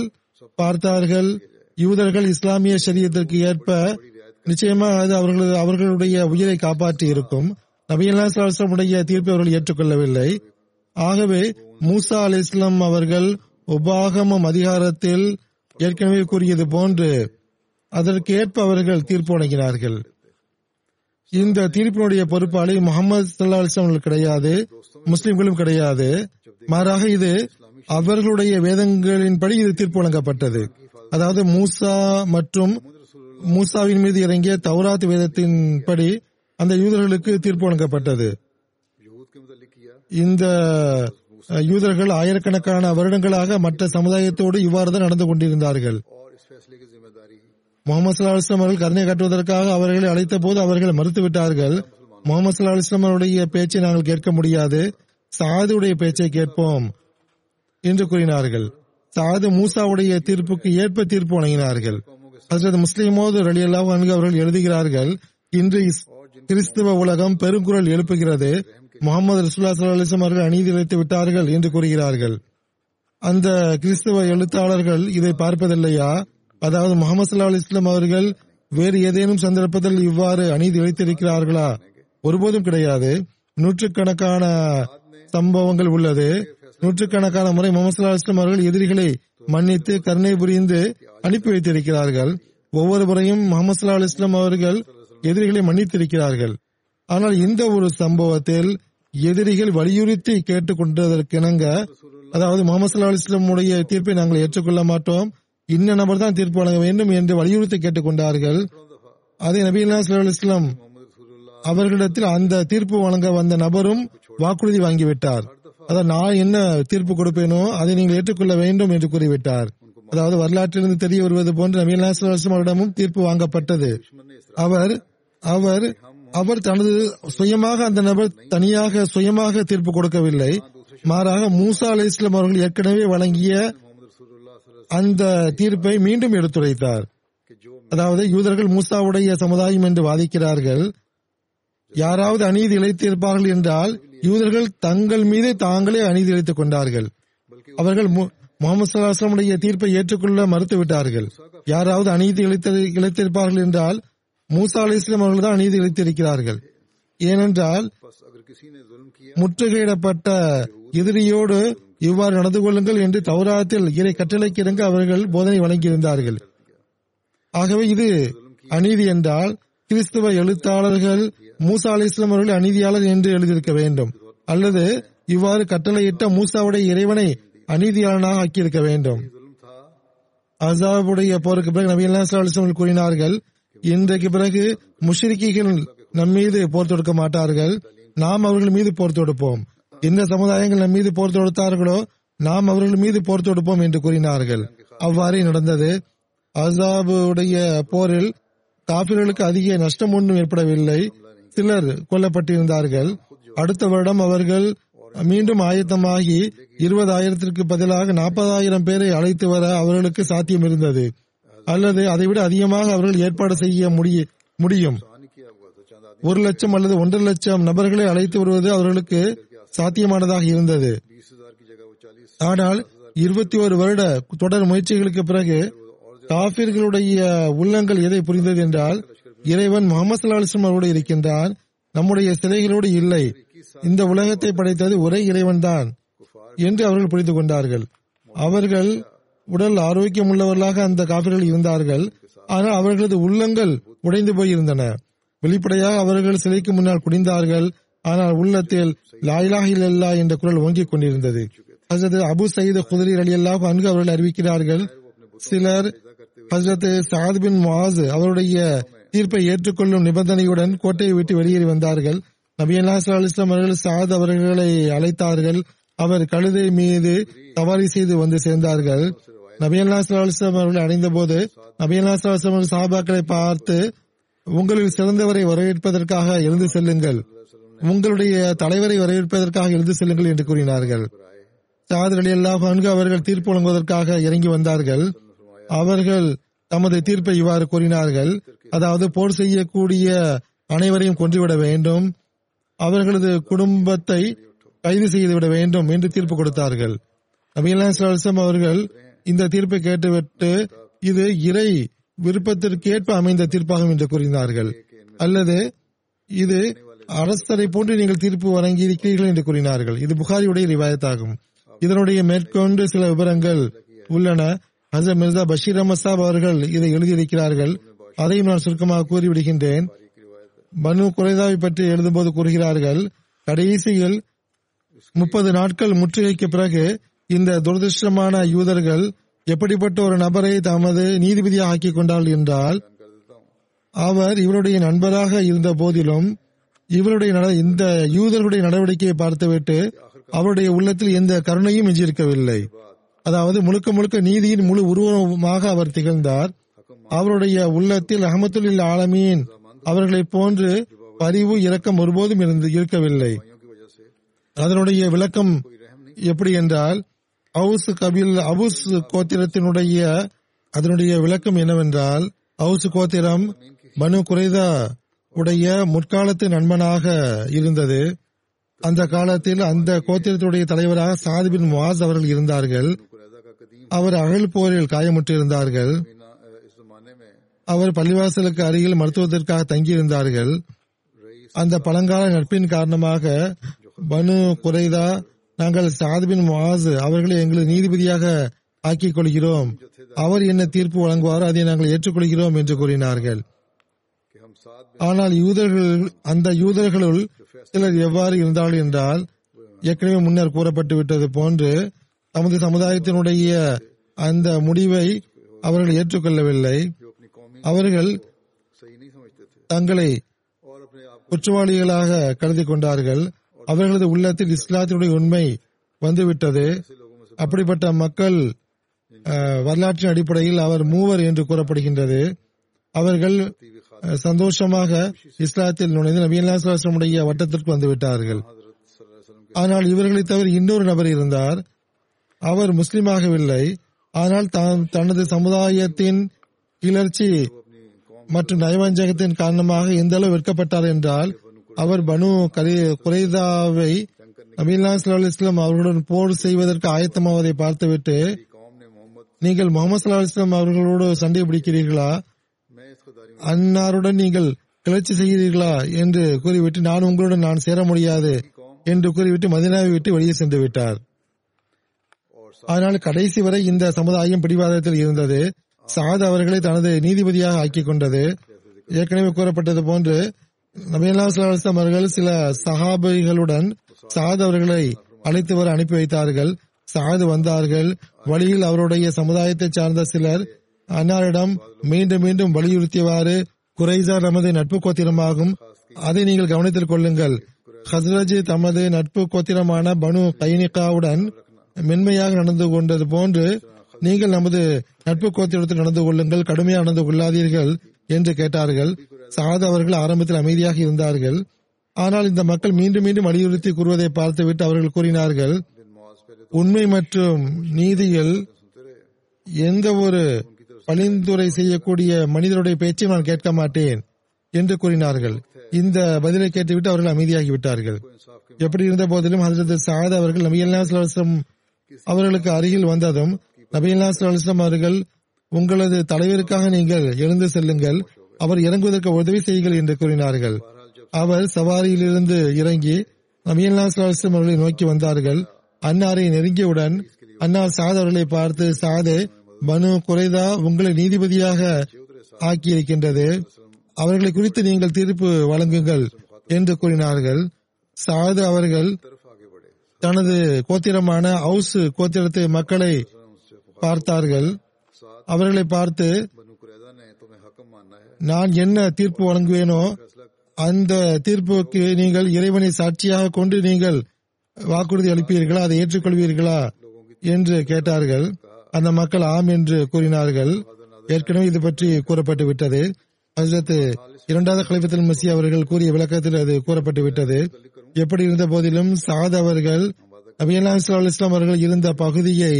பார்த்தார்கள் யூதர்கள் இஸ்லாமிய சரியத்திற்கு ஏற்ப நிச்சயமாக அது அவர்களது அவர்களுடைய உயிரை காப்பாற்றி இருக்கும். நபியல்லா சலாசமுடைய தீர்ப்பை அவர்கள் ஏற்றுக்கொள்ளவில்லை. ஆகவே மூசா அலி இஸ்லாம் அவர்கள் உபாகமம் அதிகாரத்தில் ஏற்கனவே கூறியது போன்று அதற்கேற்ப அவர்கள் தீர்ப்பு வழங்கினார்கள். இந்த தீர்ப்பினுடைய பொறுப்பாளி முகமது சல்லா கிடையாது. முஸ்லிம்களும் கிடையாது. மாறாக இது அவர்களுடைய வேதங்களின்படி இது தீர்ப்பு வழங்கப்பட்டது. அதாவது மூசா மற்றும் மூசாவின் மீது இறங்கிய தௌராத் வேதத்தின்படி அந்த யூதர்களுக்கு தீர்ப்பு வழங்கப்பட்டது. இந்த யூதர்கள் ஆயிரக்கணக்கான வருடங்களாக மற்ற சமுதாயத்தோடு இவ்வாறுதான் நடந்து கொண்டிருந்தார்கள். முகமது சல்லா அவர்கள் கருணை காட்டுவதற்காக அவர்களை அழைத்த போது அவர்கள் மறுத்துவிட்டார்கள். முகமது சல்லா அவருடைய பேச்சை நாங்கள் கேட்க முடியாது. சாதுடைய பேச்சை கேட்போம் என்று கூறினார்கள். சாது மூசாவுடைய தீர்ப்புக்கு ஏற்ப தீர்ப்பு வழங்கினார்கள். அதற்கு முஸ்லிமோது ரலியல்லாஹு அன்கு அவர்கள் எழுதுகிறார்கள் இன்று கிறிஸ்துவ உலகம் பெருங்குரல் எழுப்புகிறது. முகமது ரசூல்லா ஸல்லல்லாஹு அவர்கள் அநீதி இழைத்து விட்டார்கள் என்று கூறுகிறார்கள். அந்த கிறிஸ்தவ எழுத்தாளர்கள் இதை பார்ப்பதில்லையா? அதாவது முகமது சல்லா அலிஸ்லாம் அவர்கள் வேறு ஏதேனும் சந்தர்ப்பத்தில் இவ்வாறு அநீதி இழைத்திருக்கிறார்களா ஒருபோதும் கிடையாது. நூற்றுக்கணக்கான சம்பவங்கள் உள்ளது. நூற்றுக்கணக்கான முறை முகமது சல்லா இஸ்லாம் அவர்கள் எதிரிகளை மன்னித்து கருணை புரிந்து அனுப்பி வைத்திருக்கிறார்கள். ஒவ்வொரு முறையும் முகமது சல்லா அலிஸ்லாம் அவர்கள் எதிரிகளை மன்னித்திருக்கிறார்கள். ஆனால் இந்த ஒரு சம்பவத்தில் எதிரிகள் வலியுறுத்தி கேட்டுக் கொண்டதற்கிணங்க அதாவது முகமது சல்லா அலிஸ்லமுடைய தீர்ப்பை நாங்கள் ஏற்றுக்கொள்ள மாட்டோம். இன்ன நபர் தான் தீர்ப்பு வழங்க வேண்டும் என்று வலியுறுத்தி கேட்டுக்கொண்டார்கள். அதே நபீனா இஸ்லாம் அவர்களிடத்தில் அந்த தீர்ப்பு வழங்க வந்த நபரும் வாக்குறுதி வாங்கிவிட்டார். அதாவது நான் என்ன தீர்ப்பு கொடுப்பேனோ அதை நீங்கள் ஏற்றுக்கொள்ள வேண்டும் என்று கூறிவிட்டார். அதாவது வரலாற்றிலிருந்து தெரிய வருவது போன்று நபீனா சல்லா அவரிடமும் தீர்ப்பு வாங்கப்பட்டது. அவர் அவர் அவர் தனது சுயமாக அந்த நபர் தனியாக சுயமாக தீர்ப்பு கொடுக்கவில்லை. மாறாக மூசா அலி இஸ்லாம் அவர்கள் ஏற்கனவே வழங்கிய அந்த தீர்ப்பை மீண்டும் எடுத்துரைத்தார். அதாவது யூதர்கள் மூசாவுடைய சமுதாயம் என்று வாதிக்கிறார்கள். யாராவது அநீதி இழைத்திருப்பார்கள் என்றால் யூதர்கள் தங்கள் மீது தாங்களே அநீதி இழைத்துக் கொண்டார்கள். அவர்கள் முகமது சல்லாஹமுடைய தீர்ப்பை ஏற்றுக்கொள்ள மறுத்துவிட்டார்கள் யாராவது அநீதி இழைத்த இழைத்திருப்பார்கள் என்றால் மூசா அலி இஸ்லாம் அவர்கள் தான் அநீதி இழைத்திருக்கிறார்கள். ஏனென்றால் முற்றுகையிடப்பட்ட எதிரியோடு இவ்வாறு நடந்து கொள்ளுங்கள் என்று தௌராத்தில் இறை கட்டளைக்கு இறங்க அவர்கள் போதனை வழங்கியிருந்தார்கள். ஆகவே இது அநீதி என்றால் கிறிஸ்துவ எழுத்தாளர்கள் மூசா அலி இஸ்லாம் அவர்கள் அநீதியாளர் என்று எழுதியிருக்க வேண்டும். அல்லது இவ்வாறு கட்டளையிட்ட மூசாவுடைய இறைவனை அநீதியாளனாக ஆக்கியிருக்க வேண்டும். அசாபுடைய போருக்கு பிறகு நபி அல்லாஸ்லாம் கூறினார்கள் இன்றைக்கு பிறகு முஷரிக்கிகள் நம்மீது போர் தொடுக்க மாட்டார்கள். நாம் அவர்கள் மீது போர் தொடுப்போம். எந்த சமுதாயங்கள் நம் மீது போர் தொடுத்தார்களோ நாம் அவர்கள் மீது போர் தொடுப்போம் என்று கூறினார்கள். அவ்வாறே நடந்தது. அசாபுடைய போரில் காபிர்களுக்கு அதிக நஷ்டம் ஒன்றும் ஏற்படவில்லை. சிலர் கொல்லப்பட்டிருந்தார்கள். அடுத்த வருடம் அவர்கள் மீண்டும் ஆயத்தமாகி இருபதாயிரத்திற்கு பதிலாக நாற்பதாயிரம் பேரை அழைத்து வர அவர்களுக்கு சாத்தியம் இருந்தது அல்லது அதைவிட அதிகமாக அவர்கள் ஏற்பாடு செய்ய முடிய முடியும். ஒரு லட்சம் அல்லது ஒன்றரை லட்சம் நபர்களை அழைத்து வருவது அவர்களுக்கு சாத்தியமானதாக இருந்தது. ஆனால் இருபத்தி ஒரு வருட தொடர் முயற்சிகளுக்கு பிறகு காபிர்களுடைய உள்ளங்கள் எதை புரிந்தது என்றால் இறைவன் முகமது சல்லாஹிஸ்மரோடு இருக்கின்றார். நம்முடைய சிறைகளோடு இல்லை. இந்த உலகத்தை படைத்தது ஒரே இறைவன் தான் என்று அவர்கள் புரிந்து கொண்டார்கள். அவர்கள் உடல் ஆரோக்கியம் உள்ளவர்களாக அந்த காபிர்கள் இருந்தார்கள். ஆனால் அவர்களது உள்ளங்கள் உடைந்து போயிருந்தன. வெளிப்படையாக அவர்கள் சிலைக்கு முன்னால் குடிந்தார்கள் ஆனால் உள்ளத்தில் லாயிலாக இல்லல்லா என்ற குரல் ஓங்கிக் கொண்டிருந்தது. ஹசரத் அபு சயீத் குதிரி அலி அல்லாஹ் அன்கு அவர்கள் அறிவிக்கிறார்கள் சிலர் ஹசரத் சாத் பின் மாஸ் அவருடைய தீர்ப்பை ஏற்றுக்கொள்ளும் நிபந்தனையுடன் கோட்டையை விட்டு வெளியேறி வந்தார்கள். நபி அல்லா இஸ்லாம் அவர்கள் சாத் அவர்களை அழைத்தார்கள். அவர் கழுதை மீது சவாரி செய்து வந்து சேர்ந்தார்கள். நபி அல்லா இஸ்லாம் அவர்கள் அடைந்த போது நபி அல்லா சாபாக்களை பார்த்து உங்களில் சிறந்தவரை வரவேற்பதற்காக எழுந்து செல்லுங்கள். உங்களுடைய தலைவரை வரவேற்பதற்காக எழுந்து செல்லுங்கள் என்று கூறினார்கள். சாதர் அலி அல்லாஹ் அன்கு அவர்கள் தீர்ப்பு வழங்குவதற்காக இறங்கி வந்தார்கள். அவர்கள் தமது தீர்ப்பை இவ்வாறு கூறினார்கள். அதாவது போர் செய்யக்கூடிய அனைவரையும் கொன்றுவிட வேண்டும். அவர்களது குடும்பத்தை கைது செய்துவிட வேண்டும் என்று தீர்ப்பு கொடுத்தார்கள். நபீலாம் அவர்கள் இந்த தீர்ப்பை கேட்டுவிட்டு இது இறை விருப்பத்திற்கேற்ப அமைந்த தீர்ப்பாகும் என்று கூறினார்கள். அல்லது இது அரசரை போன்று நீங்கள் தீர்ப்பு வழங்கி இருக்கிறீர்கள் என்று கூறினார்கள். இது புகாரியுடைய ரிவாயத்தாகும். இதனுடைய மேற்கொண்டு சில விவரங்கள் உள்ளன. ஹசரத் மிர்சா பஷீர் அமசாப் அவர்கள் இதை எழுதியிருக்கிறார்கள். அதையும் நான் சுருக்கமாக கூறிவிடுகின்றேன். பனு குறைதாவை பற்றி எழுதும்போது கூறுகிறார்கள் கடைசியில் முப்பது நாட்கள் முற்றுகைக்கு பிறகு இந்த துரதிருஷ்டமான யூதர்கள் எப்படிப்பட்ட ஒரு நபரை தமது நீதிபதியாக ஆக்கிக் கொண்டார்கள் என்றால் அவர் இவருடைய நண்பராக இருந்த போதிலும் இவருடைய இந்த யூதர்களுடைய நடவடிக்கையை பார்த்துவிட்டு அவருடைய உள்ளத்தில் எந்த கருணையும் எஞ்சியிருக்கவில்லை அதாவது முழுக்க முழுக்க நீதியின் முழு உருவமாக அவர் திகழ்ந்தார். அவருடைய உள்ளத்தில் அஹமத்துல் ஆலமீன் அவர்களை போன்று பரிவு இரக்கம் ஒருபோதும் இருந்து இருக்கவில்லை. அதனுடைய விளக்கம் எப்படி என்றால் அவுஸ் கபில் அவுஸ் கோத்திரத்தினுடைய அதனுடைய விளக்கம் என்னவென்றால் அவுஸ் கோத்திரம் பனு குறைதா உடைய முற்காலத்து நண்பனாக இருந்தது. அந்த காலத்தில் அந்த கோத்திரத்துடைய தலைவராக சாதிபின் முவாஸ் அவர்கள் இருந்தார்கள். அவர் அகழ் போரில் காயமுற்றிருந்தார்கள். அவர் பள்ளிவாசலுக்கு அருகில் மருத்துவத்திற்காக தங்கியிருந்தார்கள். அந்த பழங்கால நட்பின் காரணமாக பனு குறைதா நாங்கள் சாதிபின் முவாஸ் அவர்களை எங்களை நீதிபதியாக ஆக்கிக் கொள்கிறோம். அவர் என்ன தீர்ப்பு வழங்குவாரோ அதை நாங்கள் ஏற்றுக்கொள்கிறோம் என்று கூறினார்கள். ஆனால் யூதர்கள் அந்த யூதர்களுள் சிலர் எவ்வாறு இருந்தார்கள் என்றால் ஏற்கனவே முன்னர் கூறப்பட்டு விட்டது போன்று தமது சமுதாயத்தினுடைய அந்த முடிவை அவர்கள் ஏற்றுக்கொள்ளவில்லை. அவர்கள் தங்களை குற்றவாளிகளாக கருதி கொண்டார்கள். அவர்களது உள்ளத்தில் இஸ்லாத்தினுடைய உண்மை வந்துவிட்டது. அப்படிப்பட்ட மக்கள் வரலாற்றின் அடிப்படையில் அவர் மூவர் என்று கூறப்படுகின்றது. அவர்கள் சந்தோஷமாக இஸ்லாத்தில் நுழைந்து நபி அல்லாஸ்லாசமுடைய வட்டத்திற்கு வந்துவிட்டார்கள் ஆனால் இவர்களை தவிர இன்னொரு நபர் இருந்தார். அவர் முஸ்லிமாகவில்லை. ஆனால் தனது சமுதாயத்தின் கிளர்ச்சி மற்றும் நயவஞ்சகத்தின் காரணமாக எந்த அளவு விற்கப்பட்டார் என்றால் அவர் பனு குறைதாவை நபீல்லா சல்லா இஸ்லாம் அவர்களுடன் போர் செய்வதற்கு ஆயத்தமாவதை பார்த்துவிட்டு நீங்கள் முகமது சல்லா இஸ்லாம் அவர்களோடு சண்டை பிடிக்கிறீர்களா? அன்னாருடன் நீங்கள் கிளர்ச்சி செய்கிறீர்களா என்று கூறிவிட்டு நான் உங்களுடன் நான் சேர முடியாது என்று கூறிவிட்டு மதினாவை விட்டு வெளியே சென்று விட்டார். ஆனால் கடைசி வரை இந்த சமுதாயம் பிடிவாதத்தில் இருந்தது. சாத் அவர்களை தனது நீதிபதியாக ஆக்கிக் கொண்டது. ஏற்கனவே கூறப்பட்டது போன்று நபியல்லா அவர்கள் சில சஹாபிகளுடன் சாத் அவர்களை அழைத்து வர அனுப்பி வைத்தார்கள். சாது வந்தார்கள். வழியில் அவருடைய சமுதாயத்தைச் சார்ந்த சிலர் அன்னாரிடம் மீண்டும் மீண்டும் வலியுறுத்தியவாறு குறைசா நமது நட்பு கோத்திரமாகும். அதை நீங்கள் கவனத்தில் கொள்ளுங்கள். ஹஸ்ரஜ் தமது நட்பு கோத்திரமான பனு கைனிகாவுடன் மென்மையாக நடந்து கொண்டது போன்று நீங்கள் நமது நட்பு கோத்திரத்தில் நடந்து கொள்ளுங்கள். கடுமையாக நடந்து கொள்ளாதீர்கள் என்று கேட்டார்கள். சாத அவர்கள் ஆரம்பத்தில் அமைதியாக இருந்தார்கள். ஆனால் இந்த மக்கள் மீண்டும் மீண்டும் வலியுறுத்தி கூறுவதை பார்த்துவிட்டு அவர்கள் கூறினார்கள் உண்மை மற்றும் நீதியில் எந்த ஒரு பணிந்துரை செய்யக்கூடிய மனிதருடைய பேச்சை நான் கேட்க மாட்டேன் என்று கூறினார்கள். இந்த பதிலை கேட்டுவிட்டு அவர்கள் அமைதியாகி விட்டார்கள் எப்படி இருந்த போதிலும் ஹசரத் சாத் அவர்கள் நபி அல்லாஸ்லாம் அவர்களுக்கு அருகில் வந்ததும் நபி அல்லாஸ்லாம் அவர்கள் உங்களது தலைவருக்காக நீங்கள் எழுந்து செல்லுங்கள் அவர் இறங்குவதற்கு உதவி செய்யுங்கள் என்று கூறினார்கள். அவர் சவாரியிலிருந்து இறங்கி நபி அல்லாஸ்லாம் அவர்களை நோக்கி வந்தார்கள். அன்னாரை நெருங்கியவுடன் அன்னார் சாத் அவர்களை பார்த்து சாதே பனு குறைதா உங்களை நீதிபதியாக ஆக்கியிருக்கின்றது. அவர்களை குறித்து நீங்கள் தீர்ப்பு வழங்குங்கள் என்று கூறினார்கள். சாது அவர்கள் தனது கோத்திரமான ஹவுஸ் கோத்திரத்தை மக்களை பார்த்தார்கள். அவர்களை பார்த்து நான் என்ன தீர்ப்பு வழங்குவேனோ அந்த தீர்ப்புக்கு நீங்கள் இறைவனை சாட்சியாக கொண்டு நீங்கள் வாக்குறுதி அளிப்பீர்களா? அதை ஏற்றுக்கொள்வீர்களா? என்று கேட்டார்கள். அந்த மக்கள் ஆம் என்று கூறினார்கள். ஏற்கனவே இது பற்றி கூறப்பட்டு விட்டது. ஹசரத் இரண்டாவது கலைபத்தில் மசி அவர்கள் கூறிய விளக்கத்தில் அது கூறப்பட்டு விட்டது. எப்படி இருந்த போதிலும் சாத் அவர்கள் நபியல்லா இஸ்லாம் இஸ்லாம் அவர்கள் இருந்த பகுதியை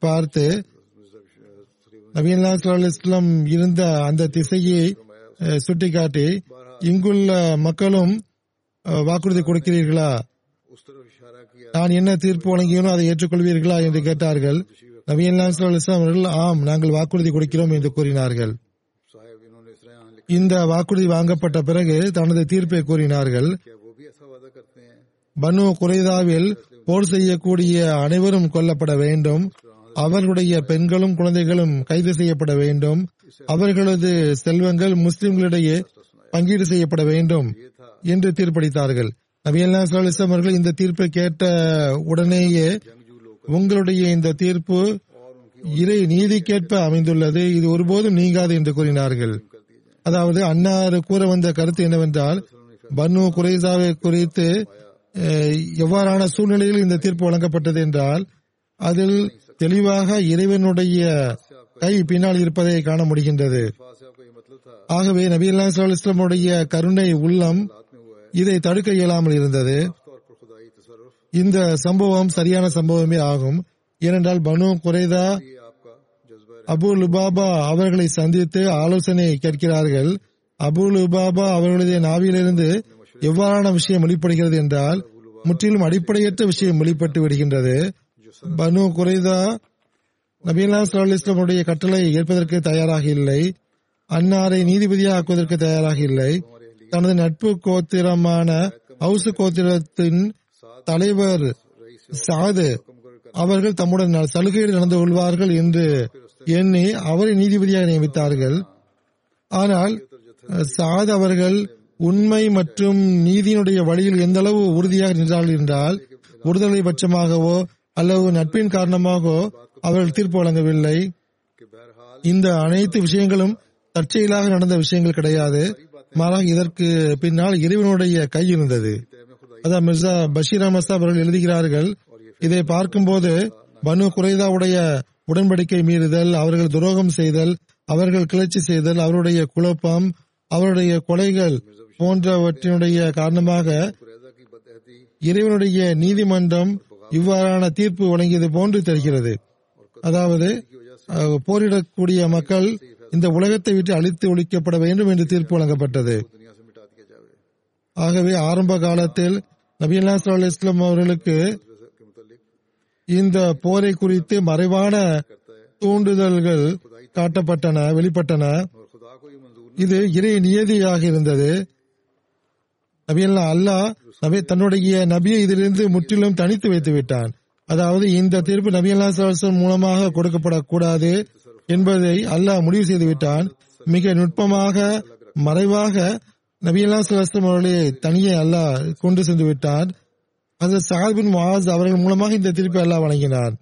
பார்த்து நபியல்லா இஸ்லாம் இஸ்லாம் இருந்த அந்த திசையை சுட்டிக்காட்டி இங்குள்ள மக்களும் வாக்குறுதி கொடுக்கிறீர்களா? நான் என்ன தீர்ப்பு வழங்கியனோ அதை ஏற்றுக்கொள்வீர்களா? என்று கேட்டார்கள். நபியல்லாம் சுல்லாம் அவர்கள் ஆம் நாங்கள் வாக்குறுதி கொடுக்கிறோம் என்று கூறினார்கள். இந்த வாக்குறுதி வாங்கப்பட்ட பிறகு தனது தீர்ப்பை கூறினார்கள். பனு குறைதாவில் போர் செய்யக்கூடிய அனைவரும் கொல்லப்பட வேண்டும். அவர்களுடைய பெண்களும் குழந்தைகளும் கைது செய்யப்பட வேண்டும். அவர்களது செல்வங்கள் முஸ்லிம்களிடையே பங்கீடு செய்யப்பட வேண்டும் என்று தீர்ப்பளித்தார்கள். நபி அல்லா அவர்கள் இந்த தீர்ப்பை கேட்ட உடனேயே உங்களுடைய இந்த தீர்ப்பு இறை நீதிக்கேற்ப அமைந்துள்ளது. இது ஒருபோதும் நீங்காது என்று கூறினார்கள். அதாவது அன்னாறு கூற வந்த கருத்து என்னவென்றால் பனு குறைசாவை குறித்து எவ்வாறான சூழ்நிலையில் இந்த தீர்ப்பு வழங்கப்பட்டது என்றால் அதில் தெளிவாக இறைவனுடைய கை பின்னால் இருப்பதை காண முடிகின்றது. ஆகவே நபி அல்லா இஸ்லாமுடைய கருணை உள்ளம் இதை தடுக்க இயலாமல் இருந்தது. இந்த சம்பவம் சரியான சம்பவமே ஆகும். ஏனென்றால் பனு குறைதா அபு லுபாபா அவர்களை சந்தித்து ஆலோசனை கேட்கிறார்கள். அபு லுபாபா அவர்களுடைய நாவியிலிருந்து எவ்வாறான விஷயம் வெளிப்படுகிறது என்றால் முற்றிலும் அடிப்படையற்ற விஷயம் வெளிப்பட்டு விடுகின்றது. பனு குறைதா நபீலா சலாஹ்லாமுடைய கட்டளை ஏற்பதற்கு தயாராக இல்லை. அன்னாரை நீதிபதியாக ஆக்குவதற்கு தயாராக இல்லை. தனது நட்பு கோத்திரமான ஹவுசு கோத்திரத்தின் தலைவர் சாது அவர்கள் தம்முடன் சலுகையில் நடந்து கொள்வார்கள் என்று எண்ணி அவரை நீதிபதியாக நியமித்தார்கள். ஆனால் சாத் அவர்கள் உண்மை மற்றும் நீதியினுடைய வழியில் எந்த அளவு உறுதியாக நின்றார்கள் என்றால் ஒருதலை பட்சமாகவோ அல்லது நட்பின் காரணமாகவோ அவர்கள் தீர்ப்பு வழங்கவில்லை. இந்த அனைத்து விஷயங்களும் தற்செயலாக நடந்த விஷயங்கள் கிடையாது. மாறாக இதற்கு பின்னால் இறைவனுடைய கை இருந்தது. அதான் மிர்சா பஷீர் அமஸ்தா அவர்கள் எழுதுகிறார்கள். இதை பார்க்கும்போது பனு குறைதாவுடைய உடன்படிக்கை மீறுதல் அவர்கள் துரோகம் செய்தல் அவர்கள் கிளர்ச்சி செய்தல் அவருடைய குழப்பம் அவருடைய கொலைகள் போன்றவற்றினுடைய காரணமாக இறைவனுடைய நீதிமன்றம் இவ்வாறான தீர்ப்பு வழங்கியது போன்று தெரிகிறது. அதாவது போரிடக்கூடிய மக்கள் இந்த உலகத்தை விட்டு அழித்து ஒழிக்கப்பட வேண்டும் என்று தீர்ப்பு வழங்கப்பட்டது. ஆகவே ஆரம்ப காலத்தில் நபீனா சல்லா இஸ்லாம் அவர்களுக்கு இந்த போரை குறித்து மறைவான தூண்டுதல்கள் காட்டப்பட்டன வெளிப்பட்டன. இது இறை நியதியாக இருந்தது. நபியல்லா அல்லாஹ் நபி தன்னுடைய நபியை இதிலிருந்து முற்றிலும் தனித்து வைத்து விட்டான். அதாவது இந்த தீர்ப்பு நபி அல்லா மூலமாக கொடுக்கப்படக்கூடாது என்பதை அல்லாஹ் முடிவு செய்து விட்டான். மிக நுட்பமாக மறைவாக நபியல்லா சலாஸ்லம் அவர்களை தனியே அல்லாஹ் கொண்டு சென்று விட்டார். அந்த சாஹிபின் மஹாஸ் அவர்கள் மூலமாக இந்த தீர்ப்பை அல்லாஹ் வழங்கினார்.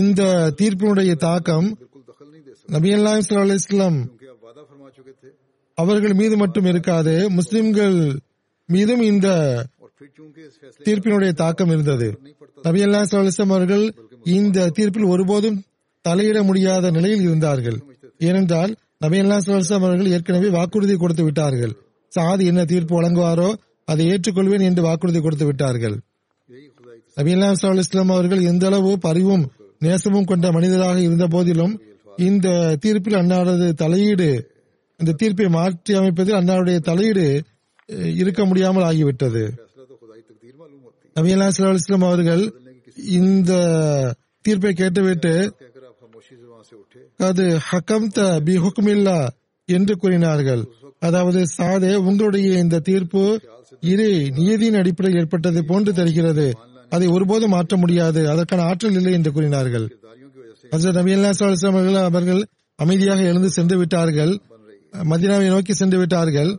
இந்த தீர்ப்பினுடைய தாக்கம் நபி அல்லாஹ் இஸ்லாம் அவர்கள் மீது மட்டும் இருக்காது முஸ்லிம்கள் மீதும் இந்த தீர்ப்பினுடைய தாக்கம் இருந்தது. நபி அல்லாஹ் இஸ்லாம் அவர்கள் இந்த தீர்ப்பில் ஒருபோதும் தலையிட முடியாத நிலையில் இருந்தார்கள். ஏனென்றால் நபி அல்லாஹ் இஸ்லாம் அவர்கள் ஏற்கனவே வாக்குறுதி கொடுத்து விட்டார்கள். சாதி என்ன தீர்ப்பு வழங்குவாரோ அதை ஏற்றுக்கொள்வேன் என்று வாக்குறுதி கொடுத்து விட்டார்கள். நபீலாம் சலா இஸ்லாம் அவர்கள் எந்த அளவு பரிவும் நேசமும் கொண்ட மனிதராக இருந்த போதிலும் இந்த தீர்ப்பில் அன்னாரது தலையீடு இந்த தீர்ப்பை மாற்றி அமைப்பதில் அன்னாருடைய தலையீடு இருக்க முடியாமல் ஆகிவிட்டது. நபீலா சலா இஸ்லாம் அவர்கள் இந்த தீர்ப்பை கேட்டுவிட்டு அது ஹக்கம் த பி ஹுக்மில்லா என்று கூறினார்கள். அதாவது சாதே உங்களுடைய இந்த தீர்ப்பு இரு நியதியின் அடிப்படையில் ஏற்பட்டது போன்று தெரிகிறது. அதை ஒருபோதும் மாற்ற முடியாது. அதற்கான ஆற்றல் இல்லை என்று கூறினார்கள். ஹசரத் நபி அவர்கள் அவர்கள் அமைதியாக எழுந்து சென்று விட்டார்கள். மதினாவை நோக்கி சென்று விட்டார்கள்.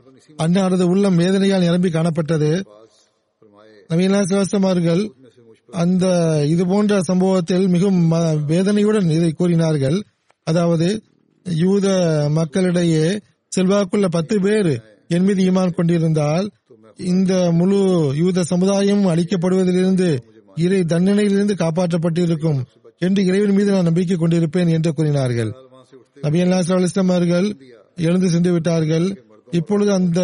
அன்னாரது உள்ளம் வேதனையால் நிரம்பி காணப்பட்டது. நபி அவர்கள் அந்த இது போன்ற சம்பவத்தில் மிகவும் வேதனையுடன் இதை கூறினார்கள். அதாவது யூத மக்களிடையே செல்வாக்குள்ள பத்து பேர் என் மீது ஈமான் கொண்டிருந்தால் இந்த முழு யூத சமுதாயம் அளிக்கப்படுவதிலிருந்து இறை தண்டனையிலிருந்து காப்பாற்றப்பட்டிருக்கும் என்று இறைவன் மீது நான் நம்பிக்கை கொண்டிருப்பேன் என்று கூறினார்கள். நபி அல்லாஸ்லாம் அவர்கள் எழுந்து சென்று விட்டார்கள். இப்பொழுது அந்த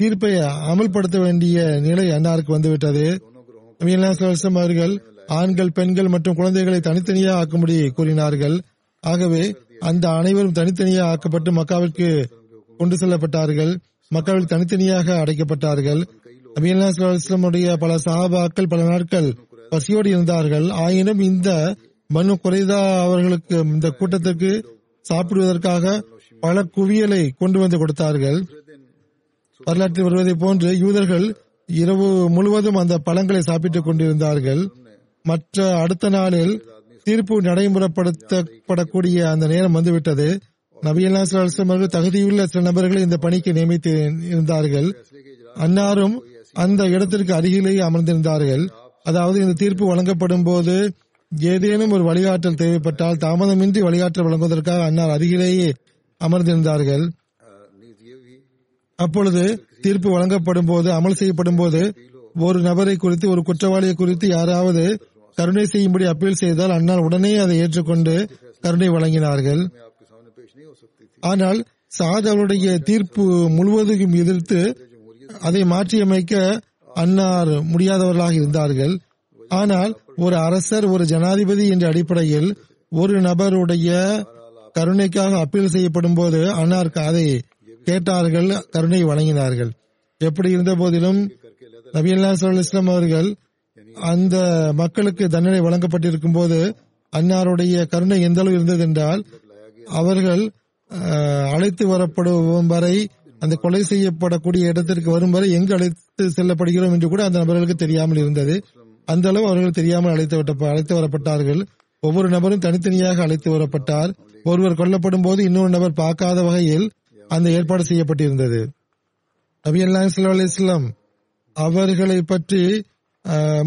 தீர்ப்பை அமல்படுத்த வேண்டிய நிலை அன்னாருக்கு வந்துவிட்டது. நபி அல்லாஸ்லாம் அவர்கள் ஆண்கள் பெண்கள் மற்றும் குழந்தைகளை தனித்தனியாக ஆக்கும்படி கூறினார்கள். ஆகவே அந்த அனைவரும் தனித்தனியாக ஆக்கப்பட்டு மக்காவிற்கு கொண்டு செல்லப்பட்டார்கள். மக்கள் தனித்தனியாக அடைக்கப்பட்டார்கள். நபி இஸ்லாமுடைய பல சஹாபாக்கள் பல நாட்கள் பசியோடு இருந்தார்கள். ஆயினும் இந்த மனு குறைதா அவர்களுக்கு இந்த கூட்டத்திற்கு சாப்பிடுவதற்காக பல குவியலை கொண்டு வந்து கொடுத்தார்கள். வரலாற்றில் வருவதை போன்று யூதர்கள் இரவு முழுவதும் அந்த பழங்களை சாப்பிட்டுக் கொண்டிருந்தார்கள். மற்ற அடுத்த நாளில் தீர்ப்பு நடைமுறைப்படுத்தப்படக்கூடிய அந்த நேரம் வந்துவிட்டது. நபியல்லா அலுவலம் அவர்கள் தகுதியுள்ள சில நபர்களை இந்த பணிக்கு நியமித்து இருந்தார்கள். அன்னாரும் அந்த இடத்திற்கு அருகிலேயே அமர்ந்திருந்தார்கள். அதாவது இந்த தீர்ப்பு வழங்கப்படும் போது ஏதேனும் ஒரு வழிகாட்டல் தேவைப்பட்டால் தாமதமின்றி வழிகாட்டல் வழங்குவதற்காக அன்னார் அருகிலேயே அமர்ந்திருந்தார்கள். அப்பொழுது தீர்ப்பு வழங்கப்படும் போது அமல் செய்யப்படும் போது ஒரு நபரை குறித்து ஒரு குற்றவாளியை குறித்து யாராவது கருணை செய்யும்படி அப்பீல் செய்தால் அன்னார் உடனே அதை ஏற்றுக்கொண்டு கருணை வழங்கினார்கள். ஆனால் சாத் அவருடைய தீர்ப்பு முழுவதும் எதிர்த்து அதை மாற்றியமைக்க அன்னார் முடியாதவர்களாக இருந்தார்கள். ஆனால் ஒரு அரசர் ஒரு ஜனாதிபதி என்ற அடிப்படையில் ஒரு நபருடைய கருணைக்காக அப்பீல் செய்யப்படும் போது அன்னார் அதை கேட்டார்கள் கருணை வழங்கினார்கள். எப்படி இருந்த போதிலும் நபி அல்லா இஸ்லாம் அவர்கள் அந்த மக்களுக்கு தண்டனை வழங்கப்பட்டிருக்கும் போது அன்னாருடைய கருணை எந்த அளவு இருந்தது என்றால் அவர்கள் அழைத்து வரப்படும் வரை அந்த கொலை செய்யப்படக்கூடிய இடத்திற்கு வரும் வரை எங்கு அழைத்து செல்லப்படுகிறோம் என்று கூட அந்த நபர்களுக்கு தெரியாமல் இருந்தது. அந்த அளவு அவர்கள் தெரியாமல் அழைத்து அழைத்து வரப்பட்டார்கள். ஒவ்வொரு நபரும் தனித்தனியாக அழைத்து வரப்பட்டார். ஒருவர் கொல்லப்படும் போது இன்னொரு நபர் பார்க்காத வகையில் அந்த ஏற்பாடு செய்யப்பட்டிருந்தது. நபி அல்லாஹ் அவர்களை பற்றி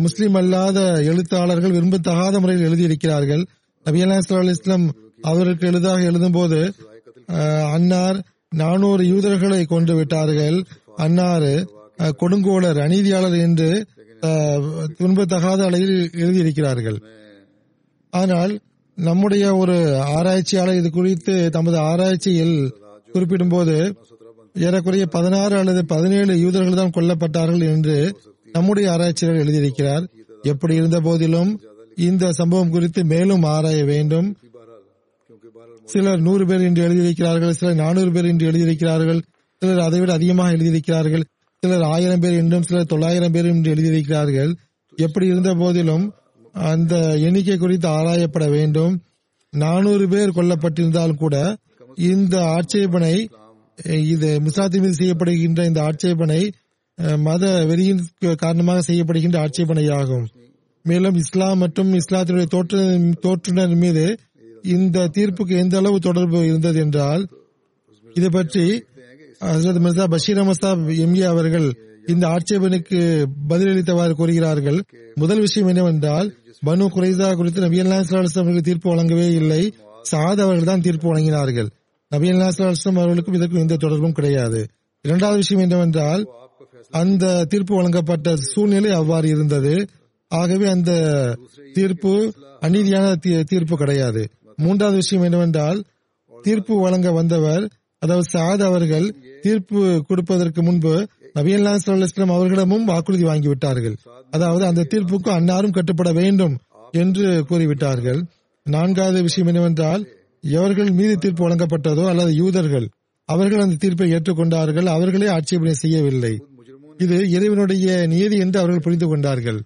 முஸ்லிம் அல்லாத எழுத்தாளர்கள் விரும்பத்தகாத முறையில் எழுதியிருக்கிறார்கள். நபி அல்லாஹ் அலிஸ்லாம் அவருக்கு எளிதாக எழுதும் போது அன்னார் நானூறு யூதர்களை கொண்டு விட்டார்கள். அன்னாறு கொடுங்கோளர் அநீதியாளர் என்று துன்பத்தகாத அளவில் எழுதியிருக்கிறார்கள். ஆனால் நம்முடைய ஒரு ஆராய்ச்சியாளர் இது குறித்து தமது ஆராய்ச்சியில் குறிப்பிடும்போது ஏறக்குறைய பதினாறு அல்லது பதினேழு யூதர்கள் தான் கொல்லப்பட்டார்கள் என்று நம்முடைய ஆராய்ச்சியாளர் எழுதியிருக்கிறார். எப்படி இருந்த போதிலும் இந்த சம்பவம் குறித்து மேலும் ஆராய வேண்டும். சிலர் நூறு பேர் என்று எழுதியிருக்கிறார்கள் சிலர் நானூறு பேர் என்று எழுதியிருக்கிறார்கள் சிலர் அதைவிட அதிகமாக எழுதியிருக்கிறார்கள் சிலர் ஆயிரம் பேர் என்றும் சிலர் தொள்ளாயிரம் பேர் என்று எழுதியிருக்கிறார்கள். எப்படி இருந்த போதிலும் அந்த எண்ணிக்கை குறித்து ஆராயப்பட வேண்டும். நானூறு பேர் கொல்லப்பட்டிருந்தால் கூட இந்த ஆட்சேபனை இது முசாத்தி மீது செய்யப்படுகின்ற இந்த ஆட்சேபனை அஹ், மத வெறியின் காரணமாக செய்யப்படுகின்ற ஆட்சேபனையாகும். மேலும் இஸ்லாம் மற்றும் இஸ்லாத்தினுடைய தோற்ற தோற்றுனர் மீது இந்த தீர்ப்புக்கு எந்த அளவு தொடர்பு இருந்தது என்றால் இது பற்றி ஹசரத் மிர்சா பஷீர் அமசாப் எம்ஏ அவர்கள் இந்த ஆட்சேபனுக்கு பதிலளித்தவாறு கூறுகிறார்கள். முதல் விஷயம் என்னவென்றால் பனு குரைசா குறித்து நபி அல்லா தீர்ப்பு வழங்கவே இல்லை. சாத் அவர்கள் தான் தீர்ப்பு வழங்கினார்கள். நபி அல்லா அவர்களுக்கும் இதற்கும் எந்த தொடர்பும் கிடையாது. இரண்டாவது விஷயம் என்னவென்றால் அந்த தீர்ப்பு வழங்கப்பட்ட சூழ்நிலை அவ்வாறு இருந்தது. ஆகவே அந்த தீர்ப்பு அநீதியான தீ- தீர்ப்பு கிடையாது. மூன்றாவது விஷயம் என்னவென்றால் தீர்ப்பு வழங்க வந்தவர் அதாவது சாத் அவர்கள் தீர்ப்பு கொடுப்பதற்கு முன்பு நபியல்லா இஸ்லாம் அவர்களிடமும் வாக்குறுதி வாங்கிவிட்டார்கள் அதாவது அந்த தீர்ப்புக்கு அன்னாரும் கட்டுப்பட வேண்டும் என்று கூறிவிட்டார்கள். நான்காவது விஷயம் என்னவென்றால் எவர்கள் மீது தீர்ப்பு வழங்கப்பட்டதோ அல்லது யூதர்கள் அவர்கள் அந்த தீர்ப்பை ஏற்றுக்கொண்டார்கள் அவர்களே ஆட்சேபனை செய்யவில்லை. இது இறைவனுடைய நியதி என்று அவர்கள் புரிந்து கொண்டார்கள்.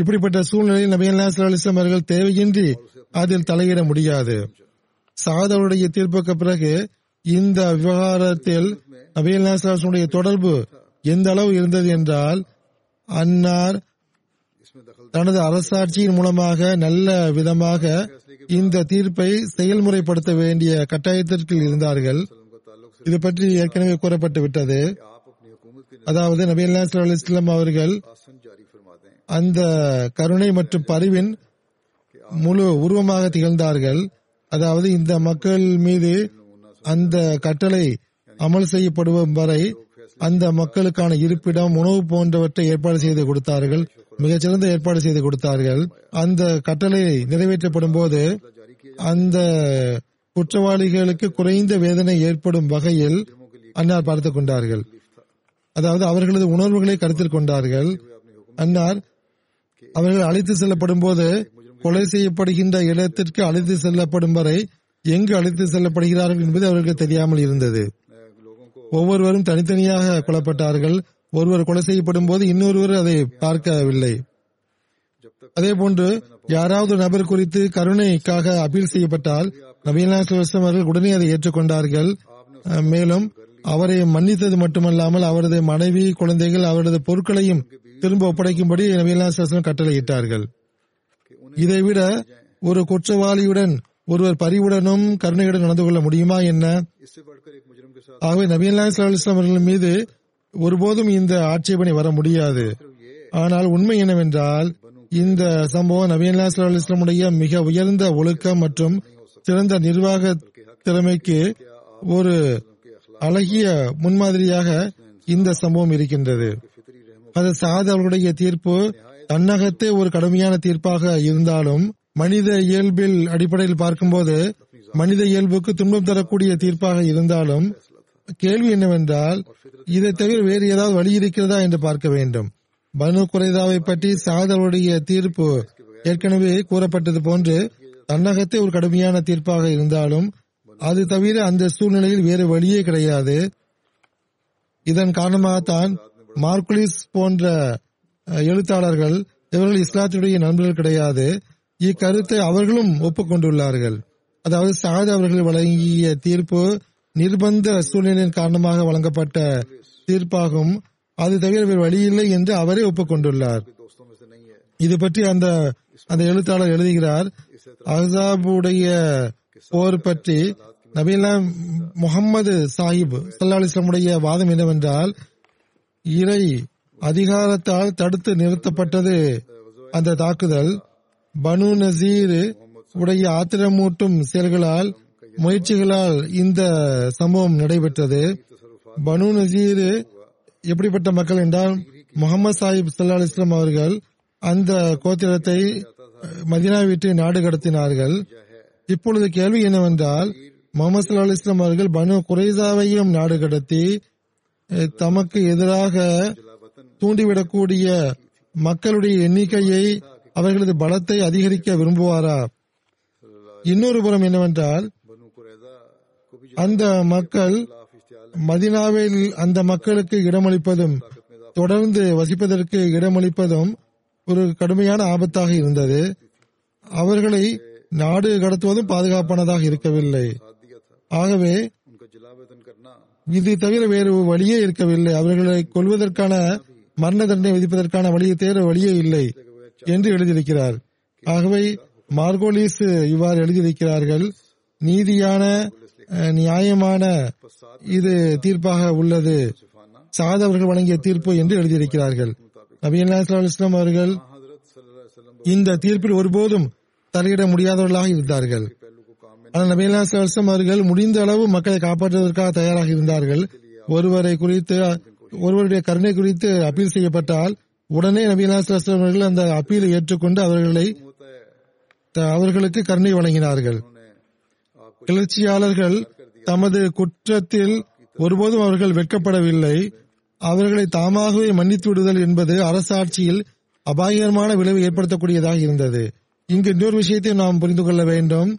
இப்படிப்பட்ட சூழ்நிலையில் நபி அல்லாஸ்லாம் அவர்கள் தேவையின்றி அதில் தலையிட முடியாது. சாதவருடைய தீர்ப்புக்கு பிறகு இந்த விவகாரத்தில் நபி அல்லாஸ்லாமுடைய தொடர்பு எந்த அளவு இருந்தது என்றால் அன்னார் தனது அரசாட்சியின் மூலமாக நல்ல விதமாக இந்த தீர்ப்பை செயல்முறைப்படுத்த வேண்டிய கட்டாயத்திற்கு இருந்தார்கள். இது பற்றி ஏற்கனவே கூறப்பட்டு விட்டது. அதாவது நபி அல்லா இஸ்லாம் அவர்கள் அந்த கருணை மற்றும் பரிவின் முழு உருவமாக திகழ்ந்தார்கள். அதாவது இந்த மக்கள் மீது அந்த கட்டளை அமல் செய்யப்படுவோம் வரை அந்த மக்களுக்கான இருப்பிடம் உணவு போன்றவற்றை ஏற்பாடு செய்து கொடுத்தார்கள். மிகச்சிறந்த ஏற்பாடு செய்து கொடுத்தார்கள். அந்த கட்டளை நிறைவேற்றப்படும் போது அந்த குற்றவாளிகளுக்கு குறைந்த வேதனை ஏற்படும் வகையில் அன்னார் பார்த்துக் கொண்டார்கள். அதாவது அவர்களது உணர்வுகளை கருத்தில் கொண்டார்கள். அன்னார் அவர்கள் அழைத்து செல்லப்படும் போது கொலை செய்யப்படுகின்ற இடத்திற்கு அழைத்து செல்லப்படும் வரை எங்கு அழைத்து செல்லப்படுகிறார்கள் என்பது அவர்களுக்கு தெரியாமல் இருந்தது. ஒவ்வொருவரும் தனித்தனியாக கொல்லப்பட்டார்கள். ஒருவர் கொலை செய்யப்படும் போது இன்னொருவர் அதை பார்க்கவில்லை. அதே போன்று யாராவது நபர் குறித்து கருணைக்காக அப்பீல் செய்யப்பட்டால் நபீனா அவர்கள் உடனே அதை ஏற்றுக்கொண்டார்கள். மேலும் அவரை மன்னித்தது மட்டுமல்லாமல் அவரது மனைவி குழந்தைகள் அவரது பொருட்களையும் திரும்ப ஒப்படைக்கும்படி நபியல்லாம் கட்டளையிட்டார்கள். இதைவிட ஒரு குற்றவாளியுடன் ஒருவர் பரிவுடனும் கருணையுடன் நடந்து கொள்ள முடியுமா என்ன? ஆகவே நவீன மீது ஒருபோதும் இந்த ஆட்சேபனை வர முடியாது. ஆனால் உண்மை என்னவென்றால் இந்த சம்பவம் நபியல்லா இஸ்லாம் இஸ்லாமுடைய மிக உயர்ந்த ஒழுக்கம் மற்றும் சிறந்த நிர்வாக திறமைக்கு ஒரு அழகிய முன்மாதிரியாக இந்த சம்பவம் இருக்கின்றது. அது சாத் அவர்களுடைய தீர்ப்பு. தன்னகத்தே ஒரு கடுமையான தீர்ப்பாக இருந்தாலும் மனித இயல்பில் அடிப்படையில் பார்க்கும்போது மனித இயல்புக்கு துன்பம் தரக்கூடிய தீர்ப்பாக இருந்தாலும் கேள்வி என்னவென்றால் இதை தவிர வேறு ஏதாவது வழி இருக்கிறதா என்று பார்க்க வேண்டும். பனு குறைதாவை பற்றி சாத் அவருடைய தீர்ப்பு ஏற்கனவே கூறப்பட்டது போன்று தன்னகத்தே ஒரு கடுமையான தீர்ப்பாக இருந்தாலும் அது தவிர அந்த சூழ்நிலையில் வேறு வழியே கிடையாது. இதன் காரணமாகத்தான் மார்குலிஸ் போன்ற எழுத்தாளர்கள் இவர்கள் இஸ்லாத்தினுடைய நண்பர்கள் கிடையாது. இக்கருத்தை அவர்களும் ஒப்புக்கொண்டுள்ளார்கள். அதாவது சாயத் அவர்கள் வழங்கிய தீர்ப்பு நிர்பந்த சூழ்நிலையின் காரணமாக வழங்கப்பட்ட தீர்ப்பாகும். அது தவிர வேறு வழியில்லை என்று அவரே ஒப்புக்கொண்டுள்ளார். இது பற்றி அந்த அந்த எழுத்தாளர் எழுதுகிறார். அஹாபுடைய போர் பற்றி நபீலா முகமது சாஹிப் சல்லா அலிஸ்லாமுடைய வாதம் என்னவென்றால் இறை அதிகாரத்தால் தடுத்து நிறுத்தப்பட்டது. அந்த தாக்குதல் பனு நசீர் உடைய ஆத்திரமூட்டும் செயல்களால் முயற்சிகளால் இந்த சம்பவம் நடைபெற்றது. பனு நசீர் எப்படிப்பட்ட மக்கள் என்றால் முகமது சாஹிப் சல்லா அலிஸ்லாம் அவர்கள் அந்த கோத்திரத்தை மதினா விட்டு நாடு கடத்தினார்கள். இப்பொழுது கேள்வி என்னவென்றால் முகமது சல்லா அலிஸ்லாம் அவர்கள் பனு குறைசாவையும் நாடு கடத்தி தமக்கு எதிராக தூண்டிவிடக்கூடிய மக்களுடைய எண்ணிக்கையை அவர்களது பலத்தை அதிகரிக்க விரும்புவாரா? இன்னொரு புறம் என்னவென்றால் அந்த மக்கள் மதினாவில் அந்த மக்களுக்கு இடமளிப்பதும் தொடர்ந்து வசிப்பதற்கு இடமளிப்பதும் ஒரு கடுமையான ஆபத்தாக இருந்தது. அவர்களை நாடு கடத்துவதும் பாதுகாப்பானதாக இருக்கவில்லை. ஆகவே இது தவிர வேறு வழியே இருக்கவில்லை. அவர்களை கொள்வதற்கான மரண தண்டனை விதிப்பதற்கான வழியை தேர வழியே இல்லை என்று எழுதியிருக்கிறார். ஆகவே மார்கோலிஸ் இவ்வாறு எழுதியிருக்கிறார்கள். நீதியான நியாயமான இது தீர்ப்பாக உள்ளது. சாதவர்கள் வழங்கிய தீர்ப்பு என்று எழுதியிருக்கிறார்கள். நபி இஸ்லாம் அவர்கள் இந்த தீர்ப்பில் ஒருபோதும் தலையிட முடியாதவர்களாக இருந்தார்கள். அவர்கள் முடிந்த அளவு மக்களை காப்பாற்றுவதற்காக தயாராக இருந்தார்கள். ஒருவரை குறித்து ஒருவருடைய கருணை குறித்து அப்பீல் செய்யப்பட்டால் உடனே நபியல்லா அவர்கள் அந்த அப்பீலை ஏற்றுக்கொண்டு அவர்களை அவர்களுக்கு கருணை வழங்கினார்கள். கிளர்ச்சியாளர்கள் தமது குற்றத்தில் ஒருபோதும் அவர்கள் வெட்கப்படவில்லை. அவர்களை தாமாகவே மன்னித்து விடுதல் என்பது அரசாட்சியில் அபாயகரமான விளைவு ஏற்படுத்தக்கூடியதாக இருந்தது. இங்கு இன்னொரு விஷயத்தை நாம் புரிந்து கொள்ள வேண்டும்.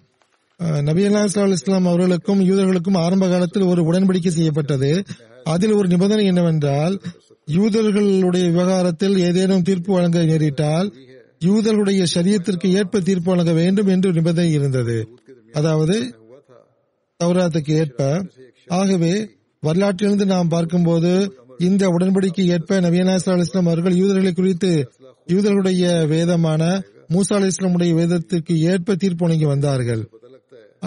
நபியல்லா அலுவலி அவர்களுக்கும் யூதர்களுக்கும் ஆரம்ப காலத்தில் ஒரு உடன்படிக்கை செய்யப்பட்டது. அதில் ஒரு நிபந்தனை என்னவென்றால் யூதர்களுடைய விவகாரத்தில் ஏதேனும் தீர்ப்பு வழங்க நேரிட்டால் யூதர்களுடைய சரியத்திற்கு ஏற்ப தீர்ப்பு வழங்க வேண்டும் என்று நிபந்தனை இருந்தது. அதாவது தௌராத்துக்கு ஏற்ப. ஆகவே வரலாற்றிலிருந்து நாம் பார்க்கும்போது இந்த உடன்படிக்கை ஏற்ப நவீனாசா இஸ்லாம் அவர்கள் யூதர்களை குறித்து யூதர்களுடைய வேதமான மூசா அலி இஸ்லாமுடைய வேதத்திற்கு ஏற்ப தீர்ப்பு வழங்கி வந்தார்கள்.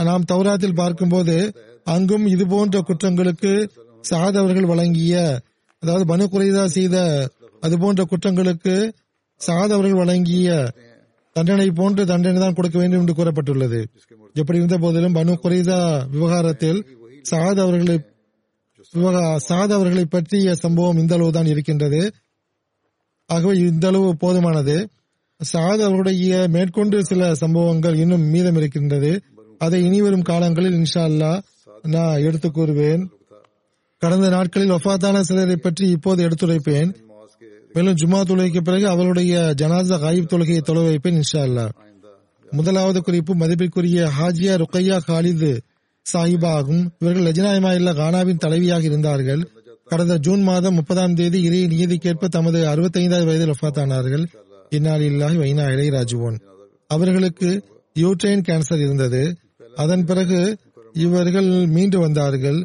நாம் தௌராத்தில் பார்க்கும்போது அங்கும் இது போன்ற குற்றங்களுக்கு சாதவர்கள் வழங்கிய அதாவது பனு குறைதா செய்த அது போன்ற குற்றங்களுக்கு சாதவர்கள் வழங்கிய தண்டனை போன்ற தண்டனை தான் கொடுக்க வேண்டும் என்று கூறப்பட்டுள்ளது. எப்படி இருந்த போதிலும் பனு குறைதா விவகாரத்தில் சாத் அவர்களை விவகா- அவர்களை பற்றிய சம்பவம் இந்த அளவு தான் இருக்கின்றது. ஆகவே இந்த அளவு போதுமானது. சாதவர்களுடைய மேற்கொண்டு சில சம்பவங்கள் இன்னும் மீதம் இருக்கின்றது. அதை இனிவரும் காலங்களில் இன்ஷா அல்லா நான் எடுத்துக் கூறுவேன். கடந்த நாட்களில் ஒஃபாத்தான சிலரை பற்றி இப்போது எடுத்துரைப்பேன். மேலும் ஜுமா தொழுகைக்கு பிறகு அவருடைய ஜனாசா காயிப் தொழுகையை தொலை வைப்பேன் இன்ஷா அல்லா முதலாவது குறிப்பு மதிப்பிற்குரிய ஹாஜியா ருக்கையா காலிது சாஹிபாகும். இவர்கள் லஜினாயமா இல்லா கானாவின் தலைவியாக இருந்தார்கள். கடந்த ஜூன் மாதம் முப்பதாம் தேதி இறை நியதிக்கேற்ப தமது அறுபத்தைந்தாவது வயதில் ஒஃபாத்தானார்கள் இந்நாள் வைனா இளையராஜுவோன் அவர்களுக்கு யூட்ரைன் கேன்சர் இருந்தது. அதன் பிறகு இவர்கள் மீண்டு வந்தார்கள்.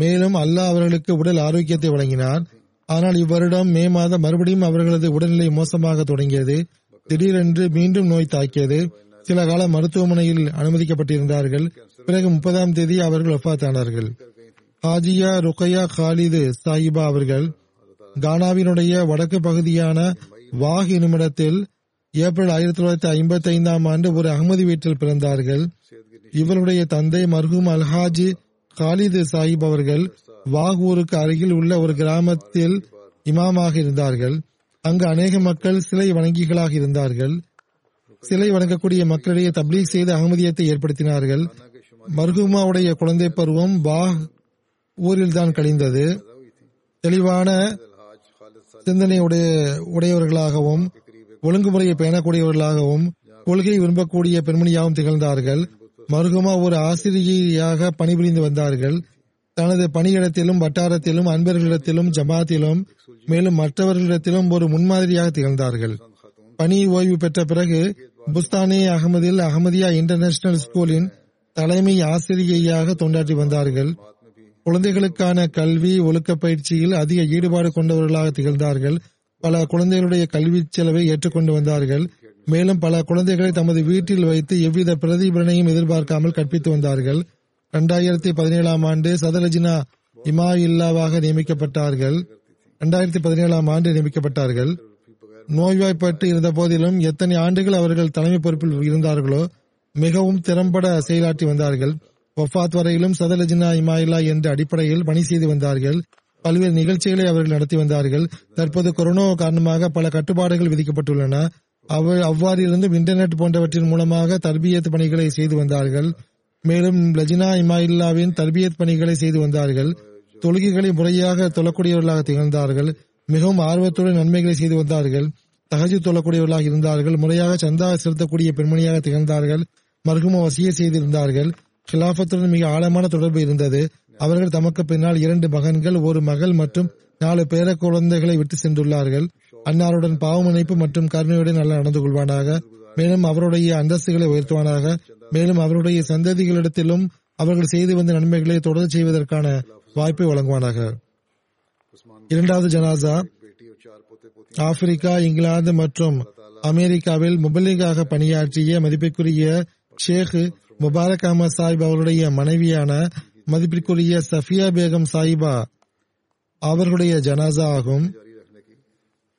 மேலும் அல்லாஹ் அவர்களுக்கு உடல் ஆரோக்கியத்தை வழங்கினார். ஆனால் இவ்வருடம் மே மாதம் மறுபடியும் அவர்களது உடல்நிலை மோசமாக தொடங்கியது. திடீரென்று மீண்டும் நோய் தாக்கியது. சில காலம் மருத்துவமனையில் அனுமதிக்கப்பட்டிருந்தார்கள். பிறகு முப்பதாம் தேதி அவர்கள் ஒப்பாத்தானார்கள். ஹாஜியா ருக்கையா காலிது சாஹிபா அவர்கள் கானாவினுடைய வடக்கு பகுதியான வாஹ் என்னுமிடத்தில் ஏப்ரல் ஆயிரத்தி தொள்ளாயிரத்தி ஐம்பத்தி ஐந்தாம் ஆண்டு ஒரு அகமதி வீட்டில் பிறந்தார்கள். இவருடைய தந்தை மர்ஹூம் அல்ஹாஜி காலிது சாஹிப் அவர்கள் வாகூருக்கு அருகில் உள்ள ஒரு கிராமத்தில் இமாமாக இருந்தார்கள். அங்கு அநேக மக்கள் சிலை வணங்கிகளாக இருந்தார்கள். சிலை வணங்கக்கூடிய மக்களிடையே தப்லீக் செய்து அகமதியத்தை ஏற்படுத்தினார்கள். மர்ஹூமாவுடைய குழந்தை பருவம் வாஹ் ஊரில் தான் கழிந்தது. தெளிவான சிந்தனை உடைய உடையவர்களாகவும் ஒழுங்குமுறையை பேணக்கூடியவர்களாகவும் கொள்கை விரும்பக்கூடிய பெண்மணியாகவும் திகழ்ந்தார்கள். மருகமா ஒரு ஆசிரியையாக பணிபுரிந்து வந்தார்கள். தனது பணியிடத்திலும் வட்டாரத்திலும் அன்பர்களிடத்திலும் ஜமாத்திலும் மேலும் மற்றவர்களிடத்திலும் ஒரு முன்மாதிரியாக திகழ்ந்தார்கள். பணி ஓய்வு பெற்ற பிறகு புஸ்தானே அகமதில் அகமதியா இன்டர்நேஷனல் ஸ்கூலின் தலைமை ஆசிரியையாக தொண்டாற்றி வந்தார்கள். குழந்தைகளுக்கான கல்வி ஒழுக்க பயிற்சியில் அதிக ஈடுபாடு கொண்டவர்களாக திகழ்ந்தார்கள். பல குழந்தைகளுடைய கல்வி செலவை ஏற்றுக்கொண்டு வந்தார்கள். மேலும் பல குழந்தைகளை தமது வீட்டில் வைத்து எவ்வித பிரதிபலனையும் எதிர்பார்க்காமல் கற்பித்து வந்தார்கள். இரண்டாயிரத்தி பதினேழாம் ஆண்டு சதலஜினா இமா இல்லாவாக நியமிக்கப்பட்டார்கள். இரண்டாயிரத்தி பதினேழாம் ஆண்டு நியமிக்கப்பட்டார்கள். நோய்வாய்ப்பட்டு இருந்த போதிலும் எத்தனை ஆண்டுகள் அவர்கள் தலைமை பொறுப்பில் இருந்தார்களோ மிகவும் திறம்பட செயலாற்றி வந்தார்கள். வஃபாத் வரையிலும் சதலஜினா இமாயிலா என்ற அடிப்படையில் பணி செய்து வந்தார்கள். பல்வேறு நிகழ்ச்சிகளை அவர்கள் நடத்தி வந்தார்கள். தற்போது கொரோனா காரணமாக பல கட்டுப்பாடுகள் விதிக்கப்பட்டுள்ளன. அவள் அவ்வாறு இருந்தும் இன்டர்நெட் போன்றவற்றின் மூலமாக தர்பியத் பணிகளை செய்து வந்தார்கள். மேலும் லஜினா இமாயில்லாவின் தர்பியத் பணிகளை செய்து வந்தார்கள். தொழுகைகளை முறையாக தொழக்கூடியவர்களாக திகழ்ந்தார்கள். மிகவும் ஆர்வத்துடன் நன்மைகளை செய்து வந்தார்கள். தகஜு தொழக்கூடியவர்களாக இருந்தார்கள். முறையாக சந்தா செலுத்தக்கூடிய பெண்மணியாக திகழ்ந்தார்கள். மர்ஹூம வசிய செய்திருந்தார்கள். கிலாபத்துடன் மிக ஆழமான தொடர்பு இருந்தது. அவர்கள் தமக்கு பின்னால் இரண்டு மகன்கள் ஒரு மகள் மற்றும் நாலு பேர குழந்தைகளை விட்டு சென்றுள்ளார்கள். அன்னாருடன் பாவமனைப்பு மற்றும் கருணையுடன் நல்ல நடந்து கொள்வானாக. மேலும் அவருடைய அந்தஸ்துகளை உயர்த்துவானாக. மேலும் அவருடைய சந்ததிகளிடத்திலும் அவர்கள் செய்து வந்த நன்மைகளை தொடர்ந்து செய்வதற்கான வாய்ப்பை வழங்குவானாக. இரண்டாவது ஜனாசா ஆப்பிரிக்கா இங்கிலாந்து மற்றும் அமெரிக்காவில் முபல்லிகாக பணியாற்றிய மதிப்பிற்குரிய ஷேக் முபாரக் அஹமத் சாஹிப் அவருடைய மனைவியான மதிப்பிற்குரிய சஃபியா பேகம் சாஹிபா அவர்களுடைய ஜனாசா ஆகும்.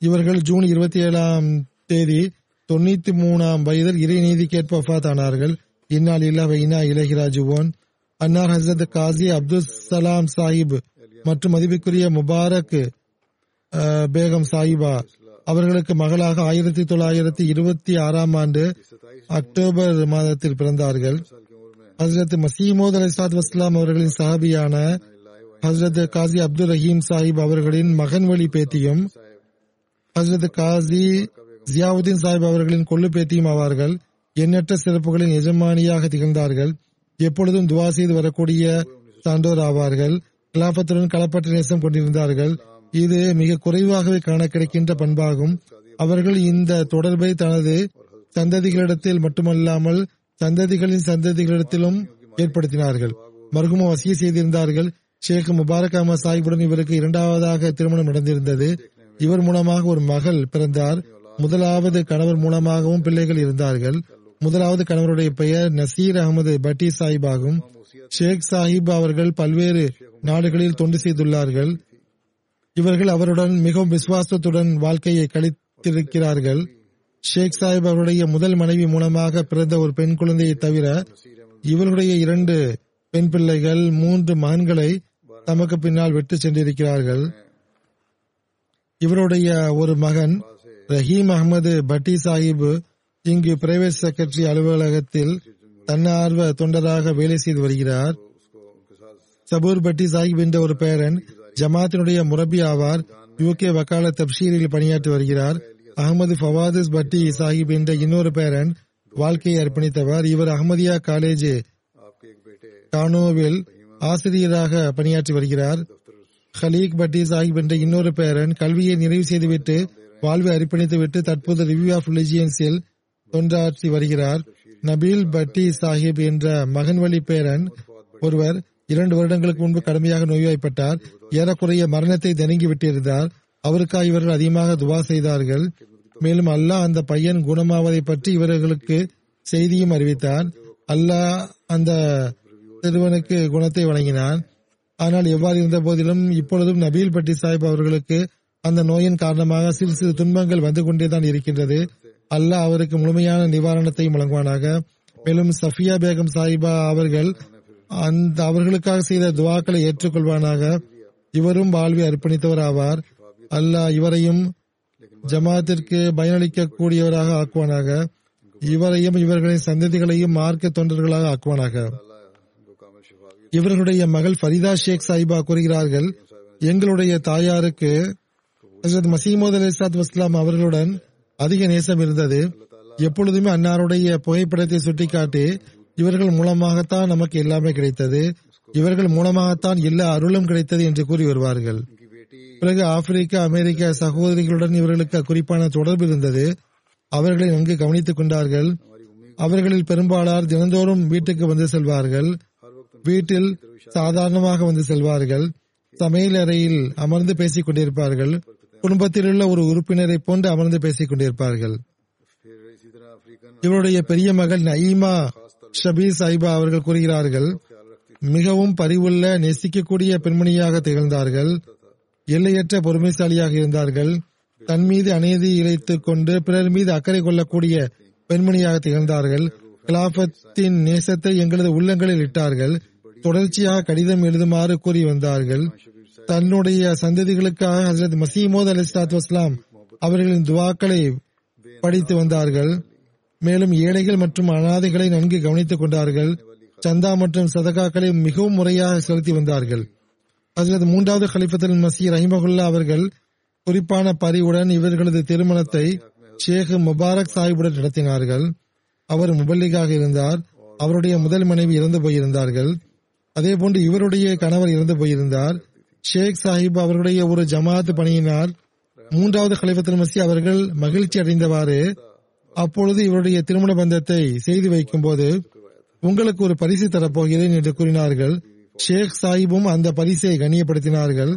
இவர்கள் ஜூன் இருபத்தி ஏழாம் தேதி தொண்ணூத்தி மூணாம் வயதில் இறைநீதி வஃத்தானார்கள். இன்னால் இல்லாவ இனா இலகிராஜுவோன் அன்னார் ஹசரத் காசி அப்துல் சலாம் சாஹிப் மற்றும் மதிப்புக்குரிய முபாரக் பேகம் சாஹிபா அவர்களுக்கு மகளாக ஆயிரத்தி தொள்ளாயிரத்தி இருபத்தி ஆறாம் ஆண்டு அக்டோபர் மாதத்தில் பிறந்தார்கள். ஹசரத் மசீமோத் அலி வஸ்லாம் அவர்களின் சஹாபியான ஹசரத் காசி அப்துல் ரஹீம் சாஹிப் அவர்களின் மகன் வழி பேத்தியும் ஹசரத் காசி ஜியாவுதீன் சாஹிப் அவர்களின் கொள்ளு பேத்தியும் ஆவார்கள். எண்ணற்ற சிறப்புகளின் எஜமானியாக திகழ்ந்தார்கள். எப்பொழுதும் துவா செய்து வரக்கூடிய சான்றோர் ஆவார்கள். கிலாபத்துடன் களப்பற்ற நேசம் கொண்டிருந்தார்கள். இது மிக குறைவாகவே காண கிடைக்கின்ற பண்பாகும். அவர்கள் இந்த தொடர்பை தனது சந்ததிகளிடத்தில் மட்டுமல்லாமல் சந்ததிகளின் சந்ததிகளிடத்திலும் ஏற்படுத்தினார்கள். மருகும வசிய செய்திருந்தார்கள். ஷேக் முபாரக் அஹமத் சாஹிபுடன் இவருக்கு இரண்டாவதாக திருமணம் நடந்திருந்தது. இவர் மூலமாக ஒரு மகள் பிறந்தார். முதலாவது கணவர் மூலமாகவும் பிள்ளைகள் இருந்தார்கள். முதலாவது கணவருடைய பெயர் நசீர் அகமது பட்டி சாஹிப் ஆகும் ஷேக் சாஹிப் அவர்கள் பல்வேறு நாடுகளில் தொண்டு செய்துள்ளார்கள். இவர்கள் அவருடன் மிகவும் விசுவாசத்துடன் வாழ்க்கையை கழித்திருக்கிறார்கள். ஷேக் சாஹிப் அவருடைய முதல் மனைவி மூலமாக பிறந்த ஒரு பெண் குழந்தையை தவிர இவருடைய இரண்டு பெண் பிள்ளைகள் மூன்று மகன்களை தமக்கு பின்னால் விட்டு சென்றிருக்கிறார்கள். இவருடைய ஒரு மகன் ரஹீம் அகமது பட்டி சாஹிப் இங்கு பிரைவேட் செக்ரட்டரி அலுவலகத்தில் தன்னார்வ தொண்டராக வேலை செய்து வருகிறார். சபூர் பட்டி சாஹிப் என்ற ஒரு பேரன் ஜமாத்தினுடைய முரபி ஆவார் யூகே வக்கால தப்ஷீரில் பணியாற்றி வருகிறார். அகமது ஃபவாதிஸ் பட்டி சாஹிப் என்ற இன்னொரு பேரன் வாழ்க்கையை அர்ப்பணித்தவர். இவர் அகமதியா காலேஜ் கானோவில் ஆசிரியராக பணியாற்றி வருகிறார். ஹலீக் பட்டி சாஹிப் என்ற இன்னொரு பேரன் கல்வியை நிறைவு செய்துவிட்டு வாழ்வை அர்ப்பணித்துவிட்டு தற்போது ரிவ்யூ ஆஃப் ரிலிஜியன்ஸில் தொண்டாற்றி வருகிறார். நபீல் பட்டி சாஹிப் என்ற மகன் வழி பேரன் ஒருவர் இரண்டு வருடங்களுக்கு முன்பு கடுமையாக நோய்வாய்ப்பட்டார். ஏறக்குறைய மரணத்தை நெருங்கி விட்டிருந்தார். அவருக்காக இவர்கள் அதிகமாக துவா செய்தார்கள். மேலும் அல்லாஹ் அந்த பையன் குணமாவதை பற்றி இவர்களுக்கு செய்தியும் அறிவித்தார். அல்லாஹ் அந்த சிறுவனுக்கு குணத்தை வழங்கினான். ஆனால் எவ்வாறு இருந்த போதிலும் இப்பொழுதும் நபீல் பட்டி சாஹிப் அவர்களுக்கு அந்த நோயின் காரணமாக சிறு சிறு துன்பங்கள் வந்து கொண்டேதான் இருக்கின்றது. அல்லாஹ் அவருக்கு முழுமையான நிவாரணத்தையும் வழங்குவானாக. மேலும் சஃபியா பேகம் சாஹிபா அவர்கள் அந்த அவர்களுக்காக செய்த துவாக்களை ஏற்றுக்கொள்வானாக. இவரும் வாழ்வை அர்ப்பணித்தவர் ஆவார் அல்லாஹ் இவரையும் ஜமாத்திற்கு பயனளிக்க கூடியவராக ஆக்குவானாக. இவரையும் இவர்களின் சந்ததிகளையும் மார்க்க தொண்டர்களாக ஆக்குவானாக. இவர்களுடைய மகள் ஃபரிதா ஷேக் சாஹிபா கூறுகிறார்கள் எங்களுடைய தாயாருக்கு ஹசரத் மசீமோத் அலி சாத் வஸ்லாம் அவர்களுடன் அதிக நேசம் இருந்தது. எப்பொழுதுமே அன்னாருடைய புகைப்படத்தை சுட்டிக்காட்டி இவர்கள் மூலமாகத்தான் நமக்கு எல்லாமே கிடைத்தது. இவர்கள் மூலமாகத்தான் எல்லா அருளும் கிடைத்தது என்று கூறி வருவார்கள். பிறகு ஆப்பிரிக்கா அமெரிக்க சகோதரிகளுடன் இவர்களுக்கு குறிப்பான தொடர்பு இருந்தது. அவர்களை நன்கு கவனித்துக் கொண்டார்கள். அவர்களில் பெரும்பாலார் தினந்தோறும் வீட்டுக்கு வந்து செல்வார்கள். வீட்டில் சாதாரணமாக வந்து செல்வார்கள். சமையல் அறையில் அமர்ந்து பேசிக் கொண்டிருப்பார்கள். குடும்பத்தில் உள்ள ஒரு உறுப்பினரை போன்று அமர்ந்து பேசிக் கொண்டிருப்பார்கள். இவருடைய பெரிய மகள் நயீமா ஷபீர் சாஹிபா அவர்கள் கூறுகிறார்கள் மிகவும் பரிவுள்ள நேசிக்கக்கூடிய பெண்மணியாக திகழ்ந்தார்கள். எல்லையற்ற பொறுமைசாலியாக இருந்தார்கள். தன் மீது அநீதி இழைத்துக் கொண்டு பிறர் மீது அக்கறை கொள்ளக்கூடிய பெண்மணியாக திகழ்ந்தார்கள். கிலாபத்தின் நேசத்தை எங்களது உள்ளங்களில் இட்டார்கள். தொடர்ச்சியாக கடிதம் எழுதுமாறு கூறி வந்தார்கள். தன்னுடைய சந்ததிகளுக்காக ஹசரத் மசீமோத் அலி வஸ்லாம் அவர்களின் துவாக்களை படித்து வந்தார்கள். மேலும் ஏழைகள் மற்றும் அனாதைகளை நன்கு கவனித்துக் கொண்டார்கள். சந்தா மற்றும் சதகாக்களை மிகவும் முறையாக செலுத்தி வந்தார்கள். ஹசரத் மூன்றாவது கலிஃபத்துல் மசீ ரஹிமகுல்லா அவர்கள் குறிப்பான பரிவுடன் இவர்களது திருமணத்தை ஷேக் முபாரக் சாஹிபுடன் நடத்தினார்கள். அவர் முபல்லிகாக இருந்தார். அவருடைய முதல் மனைவி இறந்து போயிருந்தார்கள். அதேபோன்று இவருடைய கணவர் இறந்து போயிருந்தார். ஷேக் சாஹிப் அவர்களுடைய ஒரு ஜமாத் பணியினால் மூன்றாவது கலிஃபத்துல் மசி அவர்கள் மகிழ்ச்சி அடைந்தவாறு அப்பொழுது இவருடைய திருமண பந்தத்தை செய்து வைக்கும் போது உங்களுக்கு ஒரு பரிசு தரப்போகிறேன் என்று கூறினார்கள். ஷேக் சாஹிபும் அந்த பரிசை கண்ணியப்படுத்தினார்கள்.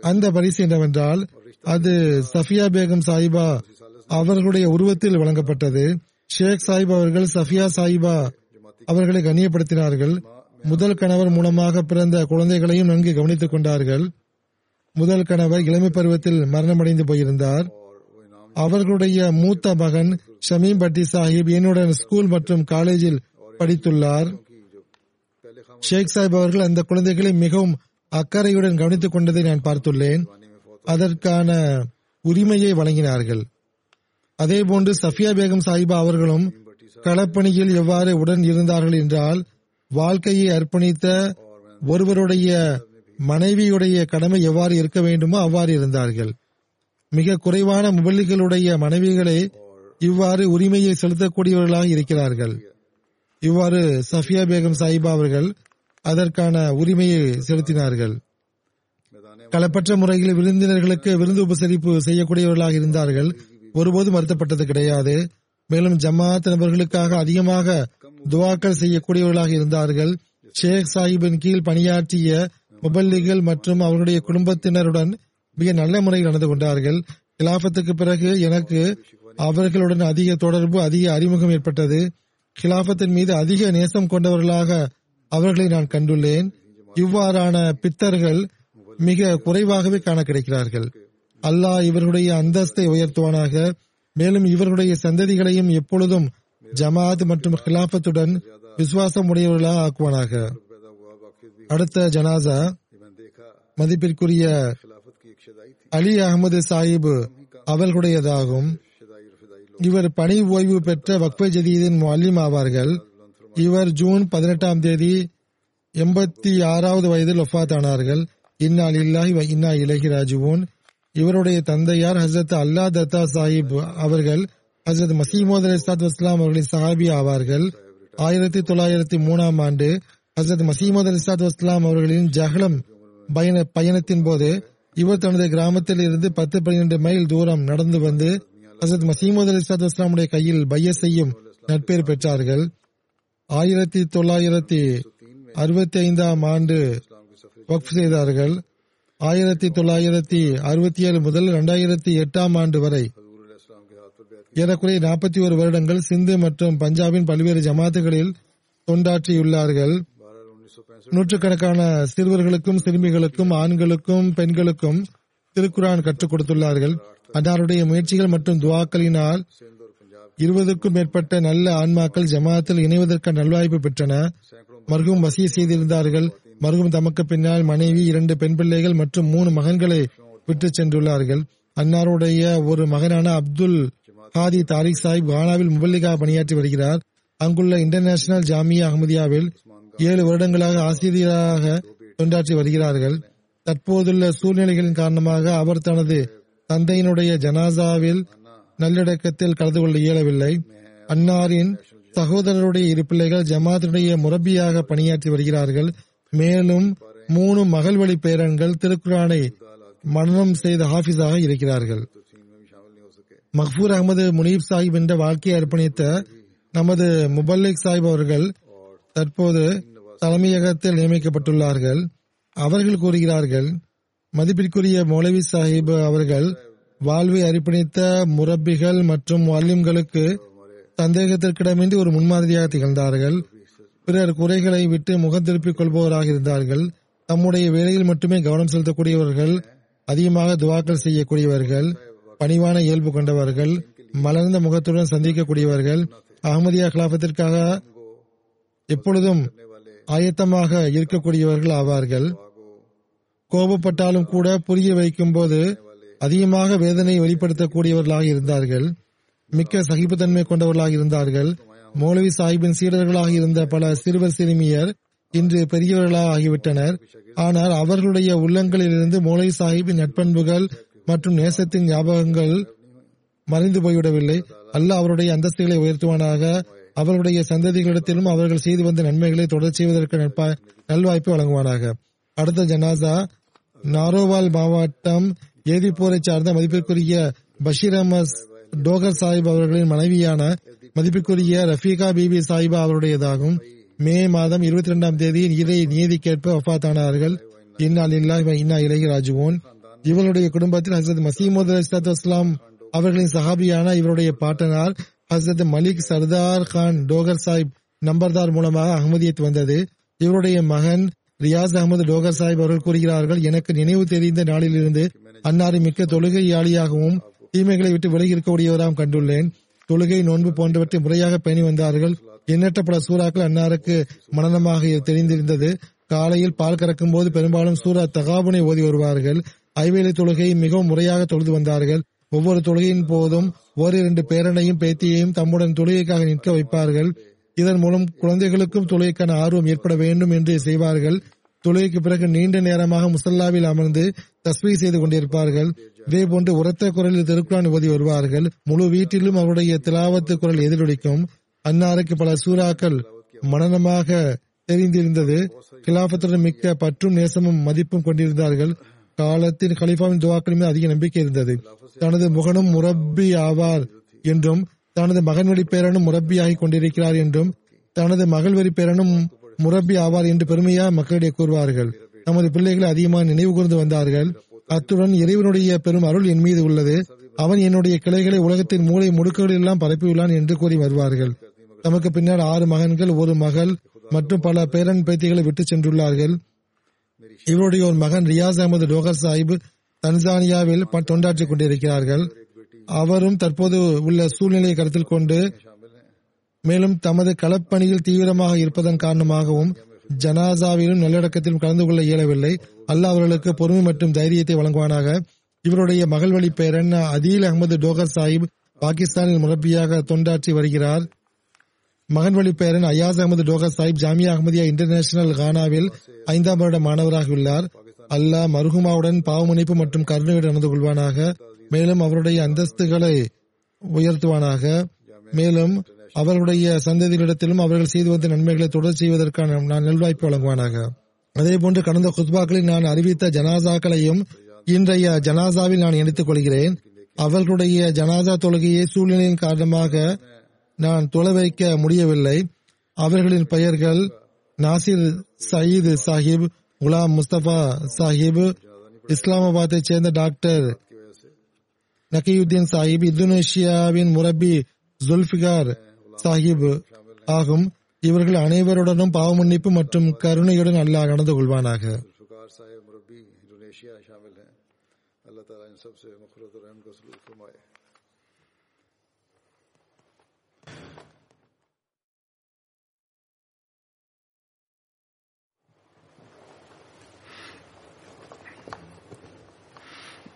அந்த பரிசு என்னவென்றால் அது சஃபியா பேகம் சாஹிபா அவர்களுடைய உருவத்தில் வழங்கப்பட்டது. ஷேக் சாஹிப் அவர்கள் சஃபியா சாஹிபா அவர்களை கண்ணியப்படுத்தினார்கள். முதல் கணவர் மூலமாக பிறந்த குழந்தைகளையும் நன்கு கவனித்துக் கொண்டார்கள். முதல் கணவர் இளமை பருவத்தில் மரணமடைந்து போயிருந்தார். அவர்களுடைய மூத்த மகன் ஷமீம் பட்டி சாஹிப் என்னுடன் ஸ்கூல் மற்றும் காலேஜில் படித்துள்ளார். ஷேக் சாஹிப் அவர்கள் அந்த குழந்தைகளை மிகவும் அக்கறையுடன் கவனித்துக் கொண்டதை நான் பார்த்துள்ளேன். அதற்கான உரிமையை வழங்கினார்கள். அதேபோன்று சஃபியா பேகம் சாஹிபா அவர்களும் களப்பணியில் எவ்வாறு உடன் இருந்தார்கள் என்றால் வாழ்க்கையை அர்ப்பணித்த ஒருவருடைய மனைவியுடைய கடமை எவ்வாறு இருக்க வேண்டுமோ அவ்வாறு இருந்தார்கள். மிக குறைவான முபல்லிகளுடைய மனைவிகளே இவ்வாறு உரிமையை செலுத்தக்கூடியவர்களாக இருக்கிறார்கள். இவ்வாறு சஃபியா பேகம் சாஹிபா அவர்கள் அதற்கான உரிமையை செலுத்தினார்கள். களப்பற்ற முறையில் விருந்தினர்களுக்கு விருந்து உபசரிப்பு செய்யக்கூடியவர்களாக இருந்தார்கள். ஒருபோதும் வருத்தப்பட்டது கிடையாது. மேலும் ஜமாத் நபர்களுக்காக அதிகமாக துவாக்கள் செய்யக்கூடியவர்களாக இருந்தார்கள். ஷேக் சாஹிப்பின் கீழ் பணியாற்றிய முபல்லிகள் மற்றும் அவருடைய குடும்பத்தினருடன் மிக நல்ல முறையில் நடந்து கொண்டார்கள். கிலாபத்துக்கு பிறகு எனக்கு அவர்களுடன் அதிக தொடர்பு அதிக அறிமுகம் ஏற்பட்டது. கிலாபத்தின் மீது அதிக நேசம் கொண்டவர்களாக அவர்களை நான் கண்டுள்ளேன். இவ்வாறான பித்தர்கள் மிக குறைவாகவே காண கிடைக்கிறார்கள். அல்லாஹ் இவர்களுடைய அந்தஸ்தை உயர்த்துவானாக. மேலும் இவர்களுடைய சந்ததிகளையும் எப்பொழுதும் ஜமாத் மற்றும் ஹிலாபத்துடன் விசுவாசம் உடையவர்களாக ஆக்குவானாக. அடுத்த ஜனாசா மதிப்பிற்குரிய அலி அகமது சாஹிப் அவர்களுடையதாகும். இவர் பணி ஓய்வு பெற்ற வக்ஃபை ஜதீதின் மல்லிம் ஆவார்கள். இவர் ஜூன் பதினெட்டாம் தேதி எண்பத்தி ஆறாவது வயதில் ஒஃபாத்தானார்கள் இந்நாள் இல்லாஹி இன்னா இலகி ராஜுவோன் இவருடைய தந்தையார் ஹசரத் அல்லா தத்தா சாஹிப் அவர்கள் ஹசரத் மசீமோத் அலி இஸ்லாத் வஸ்லாம் அவர்களின் சஹாபி ஆவார்கள். ஆயிரத்தி தொள்ளாயிரத்தி மூணாம் ஆண்டு ஹசரத் மசீமோத் அலி இஸ்லாத் வஸ்லாம் அவர்களின் ஜஹலம் பயண பயணத்தின் போது இவர் தனது கிராமத்தில் இருந்து பத்து பன்னிரண்டு மைல் தூரம் நடந்து வந்து ஹசரத் மசீமோத் அலி இஸ்லாத் வஸ்லாமுடைய கையில் பைய செய்யும் நட்பேர் பெற்றார்கள். ஆயிரத்தி தொள்ளாயிரத்தி அறுபத்தி ஐந்தாம் ஆண்டு வக்ஃப் செய்தார்கள். ஆயிரத்தி தொள்ளாயிரத்தி அறுபத்தி ஏழு முதல் இரண்டாயிரத்தி எட்டாம் ஆண்டு வரை ஏறக்குறைய நாற்பத்தி ஒரு வருடங்கள் சிந்து மற்றும் பஞ்சாபின் பல்வேறு ஜமாத்துகளில் தொண்டாற்றியுள்ளார்கள். நூற்றுக்கணக்கான சிறுவர்களுக்கும் சிறுமிகளுக்கும் ஆண்களுக்கும் பெண்களுக்கும் திருக்குரான் கற்றுக் கொடுத்துள்ளார்கள். அன்னாருடைய முயற்சிகள் மற்றும் துவாக்களினால் இருபதுக்கும் மேற்பட்ட நல்ல ஆன்மாக்கள் ஜமாத்தில் இணைவதற்கு நல்வாய்ப்பு பெற்றன. மருகும் வசிய செய்திருந்தார்கள். மருகும் தமக்கு பின்னால் மனைவி இரண்டு பெண் பிள்ளைகள் மற்றும் மூணு மகன்களை விட்டு சென்றுள்ளார்கள். அன்னாருடைய ஒரு மகனான அப்துல் ஹாதி தாரிக் சாஹிப் கானாவில் முபல்லிகா பணியாற்றி வருகிறார். அங்குள்ள இன்டர்நேஷனல் ஜாமியா அஹமதியாவில் ஏழு வருடங்களாக ஆசிரியராக தொண்டாற்றி வருகிறார்கள். தற்போதுள்ள சூழ்நிலைகளின் காரணமாக அவர் தனது தந்தையினுடைய ஜனாசாவில் நல்லடக்கத்தில் கலந்து கொள்ள இயலவில்லை. அன்னாரின் சகோதரருடைய இரு பிள்ளைகள் ஜமாத்துடைய முரபியாக பணியாற்றி வருகிறார்கள். மேலும் மூணு மகள் வழி பேரன்கள் திருக்குரானை மனனம் செய்த ஹாஃபிஸாக இருக்கிறார்கள். மஹ்பூர் அகமது முனீப் சாஹிப் என்ற வாழ்க்கையை அர்ப்பணித்த நமது முபல்லிக் சாஹிப் அவர்கள் தற்போது தலைமையகத்தில் நியமிக்கப்பட்டுள்ளார்கள். அவர்கள் கூறுகிறார்கள் மதிப்பிற்குரிய மௌலவி சாஹிப் அவர்கள் வாழ்வை அர்ப்பணித்த முரப்பிகள் மற்றும் வால்யம்களுக்கு சந்தேகத்திற்கிடமின்றி ஒரு முன்மாதிரியாக திகழ்ந்தார்கள். பிறர் குறைகளை விட்டு முகம் திருப்பிக் கொள்பவராக இருந்தார்கள். தம்முடைய வேலையில் மட்டுமே கவனம் செலுத்தக்கூடியவர்கள் அதிகமாக துவாக்கள் செய்யக்கூடியவர்கள். பணிவான இயல்பு கொண்டவர்கள் மலர்ந்த முகத்துடன் சந்திக்கக்கூடியவர்கள் அகமதியா கலாபத்திற்காக எப்பொழுதும் ஆயத்தமாக இருக்கக்கூடியவர்கள் ஆவார்கள். கோபப்பட்டாலும் கூட புரிய வைக்கும் போது அதிகமாக வேதனை வெளிப்படுத்தக்கூடியவர்களாக இருந்தார்கள். மிக்க சகிப்புத்தன்மை கொண்டவர்களாக இருந்தார்கள். மௌலவி சாஹிப்பின் சீடர்களாக இருந்த பல சிறுவர் சிறுமியர் இன்று பெரியவர்களாக ஆகிவிட்டனர் ஆனால் அவர்களுடைய உள்ளங்களிலிருந்து மௌலவி சாஹிப்பின் நட்பண்புகள் மற்றும் நேசத்தின் ஞாபகங்கள் மறைந்து போய்விடவில்லை. அல்ல அவருடைய அந்தஸ்துகளை உயர்த்துவானாக. அவருடைய சந்ததிகளிடத்திலும் அவர்கள் செய்து வந்த நன்மைகளை தொடர் செய்வதற்கு நட்பா- நல்வாய்ப்பு வழங்குவானாக. அடுத்த ஜனாசா நாரோவால் மாவட்டம் ஏதிப்போரை சார்ந்த மதிப்பிற்குரிய பஷீர் அஹமத் டோகர் சாஹிப் அவர்களின் மனைவியான மதிப்பிற்குரிய ரஃபீகா பிபி சாஹிபா அவருடையதாகும். மே மாதம் இருபத்தி இரண்டாம் தேதி இறை நீதி கேட்ப வஃத்தானார்கள். இன்னா இல்லா இன்னா இலகி ராஜுவோன் இவருடைய குடும்பத்தில் ஹசரத் மசீமுத் அலிஸ்லாத்து வஸ்லாம் அவர்களின் சஹாபியான இவருடைய பாட்டனார் ஹசரத் மலிக் சர்தார் கான் டோகர் சாஹிப் நம்பர்தார் மூலமாக அகமதியத் வந்தது இவருடைய மகன் ரியாஸ் அகமது டோகர் சாஹிப் அவர்கள் கூறுகிறார்கள் எனக்கு நினைவு தெரிந்த நாளிலிருந்து அன்னாரை மிக்க தொழுகையாளியாகவும் தீமைகளை விட்டு விலகி இருக்கக்கூடியவராகவும் கண்டுள்ளேன். தொழுகை நோன்பு போன்றவற்றை முறையாக பேணி வந்தார்கள். எண்ணற்ற பல சூறாக்கள் அன்னாருக்கு மனநமாக தெரிந்திருந்தது. காலையில் பால் கறக்கும் போது பெரும்பாலும் சூரா தகாபுனை ஓதி வருவார்கள். ஐவேளை தொழுகையை மிகவும் முறையாக தொழுது வந்தார்கள். ஒவ்வொரு தொழுகையின் போதும் ஓரிரண்டு பேரனையும் பேத்தியையும் தம்முடன் தொழுகைக்காக நிற்க வைப்பார்கள். இதன் மூலம் குழந்தைகளுக்கும் தொழுகைக்கான ஆர்வம் ஏற்பட வேண்டும் என்று செய்வார்கள். தொழுகைக்கு பிறகு நீண்ட நேரமாக முசல்லாவில் அமர்ந்து தஸ்மீ செய்து கொண்டிருப்பார்கள். இதே போன்று உரத்த குரலில் திருக்குறான் ஓதி வருவார்கள். முழு வீட்டிலும் அவருடைய திலாவத்து குரல் எதிரொலிக்கும். அன்னாருக்கு பல சூறாக்கள் மனநமாக தெரிந்திருந்தது. கிலாபத்துடன் மிக்க பற்றும் நேசமும் மதிப்பும் கொண்டிருந்தார்கள். காலத்தின் கலிஃபாவின் துவாக்களின் மீது அதிக நம்பிக்கை இருந்தது. தனது முகனும் முரப்பி ஆவார் என்றும் தனது மகன் வழி பேரனும் முரப்பியாகி கொண்டிருக்கிறார் என்றும் தனது மகள் வரி பேரனும் முரப்பி ஆவார் என்று பெருமையாக மக்களிடையே கூறுவார்கள். நமது பிள்ளைகள் அதிகமாக நினைவு கூர்ந்து வந்தார்கள். அத்துடன் இறைவனுடைய பெரும் அருள் என் மீது உள்ளது. அவன் என்னுடைய கிளைகளை உலகத்தின் மூளை முடுக்குகளெல்லாம் பரப்பியுள்ளான் என்று கூறி வருவார்கள். தமக்கு பின்னால் ஆறு மகன்கள் ஒரு மகள் மற்றும் பல பேரன் பேத்திகளை விட்டு சென்றுள்ளார்கள். இவருடைய ஒரு மகன் ரியாஸ் அகமது டோகர் சாஹிப் தன்சானியாவில் ப- தொண்டாற்றிக் கொண்டிருக்கிறார்கள். அவரும் தற்போது உள்ள சூழ்நிலையை கருத்தில் கொண்டு மேலும் தமது களப்பணியில் தீவிரமாக இருப்பதன் காரணமாகவும் ஜனாசாவிலும் நல்லடக்கத்திலும் கலந்து கொள்ள இயலவில்லை. அல்லாஹ் அவர்களுக்கு பொறுமை மற்றும் தைரியத்தை வழங்குவானாக. இவருடைய மகள் வழி பேரன் அதீல் அகமது டோகர் சாஹிப் பாகிஸ்தானில் முரப்பியாக தொண்டாற்றி வருகிறார். மகன் வழி பேரன் அயாஸ் அகமது டோகா சாஹிப் ஜாமியா அகமதியா இன்டர்நேஷனல் கானாவில் ஐந்தாம் வருட மாணவராக உள்ளார் அல்லாஹ் மருகுமாவுடன் பாவமன்னிப்பு மற்றும் கருணையுடன் நடந்து கொள்வானாக. மேலும் அவருடைய அந்தஸ்துகளை உயர்த்துவானாக. மேலும் அவர்களுடைய சந்ததிகளிடத்திலும் அவர்கள் செய்து வந்த நன்மைகளை தொடர் செய்வதற்கான நான் நல்வாய்ப்பு வழங்குவானாக. அதே போன்று கடந்த குத்பாக்களில் நான் அறிவித்த ஜனாசாக்களையும் இன்றைய ஜனாசாவில் நான் இணைத்துக் கொள்கிறேன். அவர்களுடைய ஜனாசா தொழுகையை சூழ்நிலையின் காரணமாக நான் தொலை வைக்க முடியவில்லை. அவர்களின் பெயர்கள் நாசிர் சயீது சாஹிப் குலாம் முஸ்தபா சாஹிப் இஸ்லாமாபாத்தை சேர்ந்த டாக்டர் நக்கியுத்தீன் சாஹிப் இந்தோனேஷியாவின் முரபி ஜுல்பிகார் சாஹிப் ஆகும். இவர்கள் அனைவருடனும் பாவமன்னிப்பு மற்றும் கருணையுடன் அல்லாஹ் நடந்து கொள்வானாக. اللہ تعالیٰ ان سب سے مخلوط رحم کا سلوک فرمائے